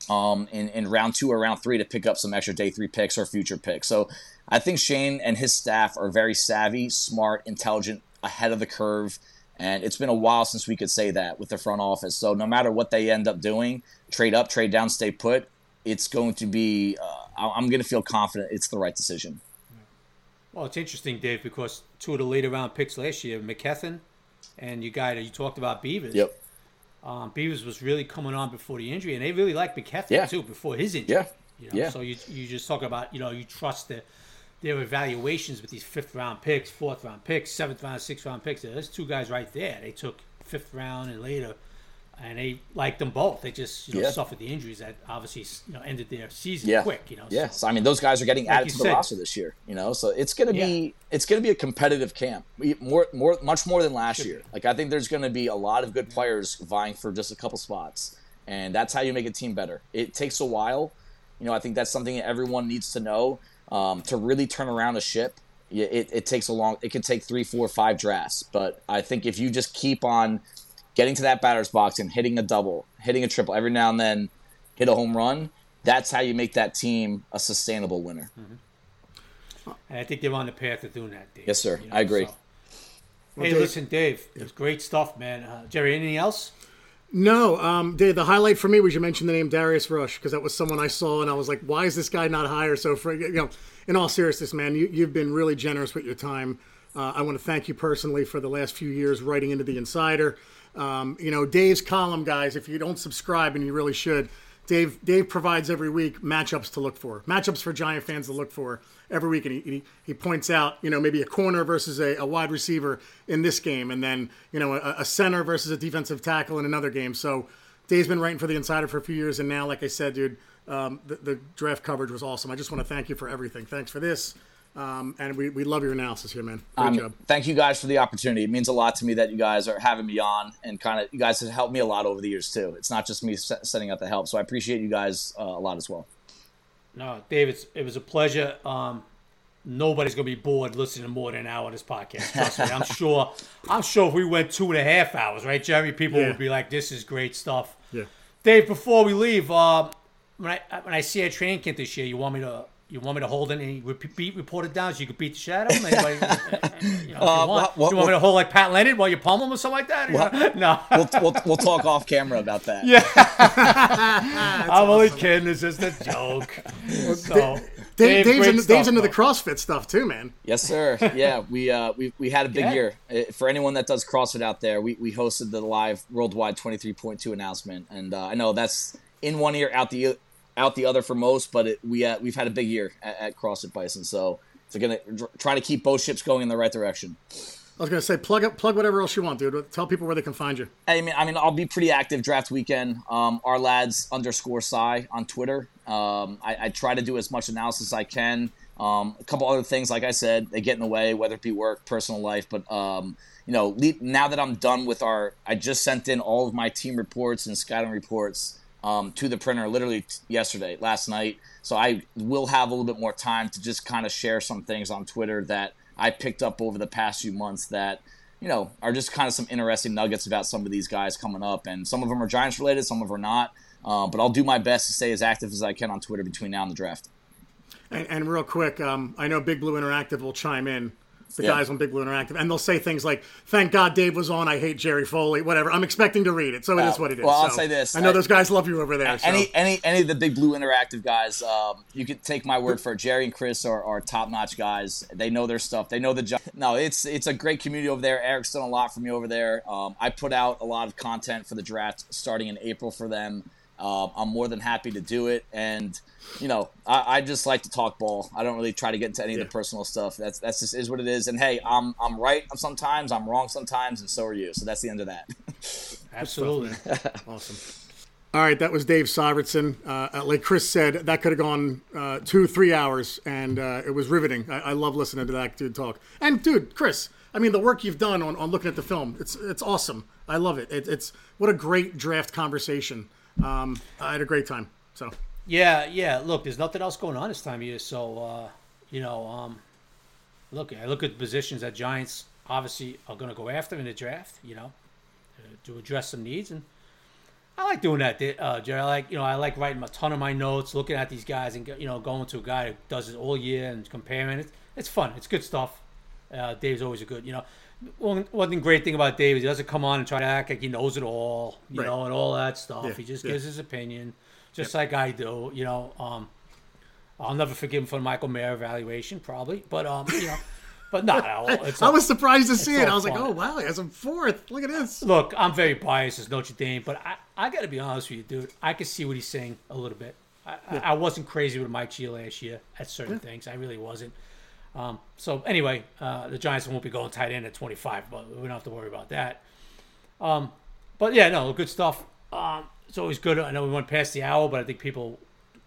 um, in, in round two or round three to pick up some extra day three picks or future picks. So I think Shane and his staff are very savvy, smart, intelligent, ahead of the curve. And it's been a while since we could say that with the front office. So no matter what they end up doing, trade up, trade down, stay put, it's going to be, uh, I'm going to feel confident it's the right decision. Well, it's interesting, Dave, because two of the later round picks last year, McKethan and you guy that you talked about Beavers. Yep. Um, Beavers was really coming on before the injury, and they really liked McKethan yeah. too before his injury. Yeah. You know? Yeah. So you you just talk about you know you trust the, their evaluations with these fifth round picks, fourth round picks, seventh round, sixth round picks. There's two guys right there. They took fifth round and later and they liked them both. They just you know, yeah. suffered the injuries that obviously you know ended their season yeah. quick. You know, yeah. So, I mean, those guys are getting like added to the said, roster this year. You know, so it's gonna yeah. be it's gonna be a competitive camp, more more much more than last year. Like I think there's gonna be a lot of good players vying for just a couple spots, and that's how you make a team better. It takes a while. You know, I think that's something that everyone needs to know um, to really turn around a ship. It, it takes a long. It can take three, four, five drafts, but I think if you just keep on getting to that batter's box and hitting a double, hitting a triple every now and then, hit a home run. That's how you make that team a sustainable winner. Mm-hmm. And I think they're on the path of doing that, Dave. Yes, sir. You know, I agree. So. Well, hey, Dave, listen, Dave, it's great stuff, man. Uh, Jerry, anything else? No, um, Dave. The highlight for me was you mentioned the name Darius Rush because that was someone I saw and I was like, why is this guy not higher? So, for you know, in all seriousness, man, you, you've been really generous with your time. Uh, I want to thank you personally for the last few years writing into the Insider. Um, you know, Dave's column, guys, if you don't subscribe, and you really should, Dave Dave provides every week matchups to look for, matchups for Giant fans to look for every week, and he, he, he points out, you know, maybe a corner versus a, a, wide receiver in this game, and then you know a, a, center versus a defensive tackle in another game. So Dave's been writing for the Insider for a few years, and now, like I said, dude, um, the, the draft coverage was awesome. I just want to thank you for everything. Thanks for this. Um, and we, we love your analysis here, man. Great um, job. Thank you guys for the opportunity. It means a lot to me that you guys are having me on, and kind of you guys have helped me a lot over the years too. It's not just me setting up the help, so I appreciate you guys uh, a lot as well. No, David, it was a pleasure. Um, nobody's gonna be bored listening to more than an hour of this podcast. Trust me, I'm sure. I'm sure if we went two and a half hours, right, Jeremy, people yeah. would be like, "This is great stuff." Yeah. Dave, before we leave, uh, when I when I see a training camp this year, you want me to you want me to hold it and beat report it down so you can beat the shadow? Anybody, you, know, uh, you, want, well, you want me to hold like Pat Leonard while you pummel him or something like that? Well, no. we'll, we'll, we'll, talk off camera about that. Yeah. I'm awesome. only kidding. It's just a joke. so, Dave, Dave, Dave's, in, stuff, Dave's into the CrossFit stuff too, man. Yes, sir. Yeah, we uh, we, we had a big yeah. year. Uh, for anyone that does CrossFit out there, we, we hosted the live worldwide 23.2 announcement, and uh, I know that's in one ear, out the out the other for most, but it, we uh, we've had a big year at, at CrossFit Bison, so it's going to try to keep both ships going in the right direction. I was gonna say plug up, plug whatever else you want, dude. Tell people where they can find you. I mean, I mean, I'll be pretty active draft weekend. Um, Ourlads underscore Psy on Twitter. Um, I, I, try to do as much analysis as I can. Um, a couple other things, like I said, they get in the way, whether it be work, personal life. But um, you know, now that I'm done with our, I just sent in all of my team reports and scouting reports um, to the printer literally yesterday, last night. So I will have a little bit more time to just kind of share some things on Twitter that I picked up over the past few months that you know are just kind of some interesting nuggets about some of these guys coming up, and some of them are Giants related, some of them are not. Uh, but I'll do my best to stay as active as I can on Twitter between now and the draft. And, and real quick, um, I know Big Blue Interactive will chime in the yep. guys on Big Blue Interactive, and they'll say things like, "Thank God Dave was on. I hate Jerry Foley." Whatever. I'm expecting to read it, so it is what it is. Well, I'll so, say this: I know I, those guys love you over there. So. Any any any of the Big Blue Interactive guys, um, you could take my word for it. Jerry and Chris are, are top notch guys. They know their stuff. They know the job. No, it's it's a great community over there. Eric's done a lot for me over there. Um, I put out a lot of content for the draft starting in April for them. Uh, I'm more than happy to do it, and you know, I, I, just like to talk ball. I don't really try to get into any yeah. of the personal stuff. That's that's just is what it is. And hey, I'm I'm right sometimes, I'm wrong sometimes, and so are you. So that's the end of that. Absolutely, awesome. All right, that was Dave Syvertsen. Uh, like Chris said, that could have gone uh, two, three hours, and uh, it was riveting. I, I love listening to that dude talk. And dude, Chris, I mean, the work you've done on, on looking at the film, it's it's awesome. I love it. it it's what a great draft conversation. Um, I had a great time. So yeah, yeah. Look, there's nothing else going on this time of year, so uh, you know, um, look, I look at positions that Giants obviously are going to go after in the draft. You know, to address some needs, and I like doing that, uh, Jerry. I like you know, I like writing a ton of my notes, looking at these guys, and you know, going to a guy who does it all year and comparing it. It's fun. It's good stuff. Uh, Dave's always a good, you know. One, one great thing about Dave is he doesn't come on and try to act like he knows it all, you right. know, and all that stuff. Yeah. He just yeah. gives his opinion, just yep. like I do, you know. Um, I'll never forgive him for the Michael Mayer evaluation, probably, but um, you know, but not no, I was surprised to see it. I was fun. like, oh wow, he has him fourth. Look at this. Look, I'm very biased as Notre Dame, but I, I got to be honest with you, dude. I can see what he's saying a little bit. I, yeah. I, I wasn't crazy with Mike G last year at certain things. I really wasn't. Um, so anyway, uh, the Giants won't be going tight end at 25, but we don't have to worry about that. Um, but yeah, no, good stuff. Um, it's always good. I know we went past the hour, but I think people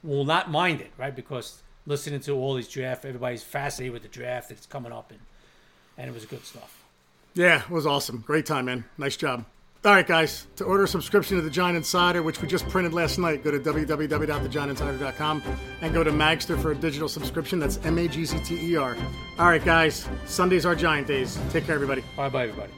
will not mind it, right? Because listening to all these draft, everybody's fascinated with the draft that's coming up, and and it was good stuff. Yeah, it was awesome. Great time, man. Nice job. All right, guys. To order a subscription to the Giant Insider, which we just printed last night, go to www.thegiantinsider.com and go to Magzter for a digital subscription. That's M A G Z T E R. All right, guys. Sundays are Giant days. Take care, everybody. Bye bye, everybody.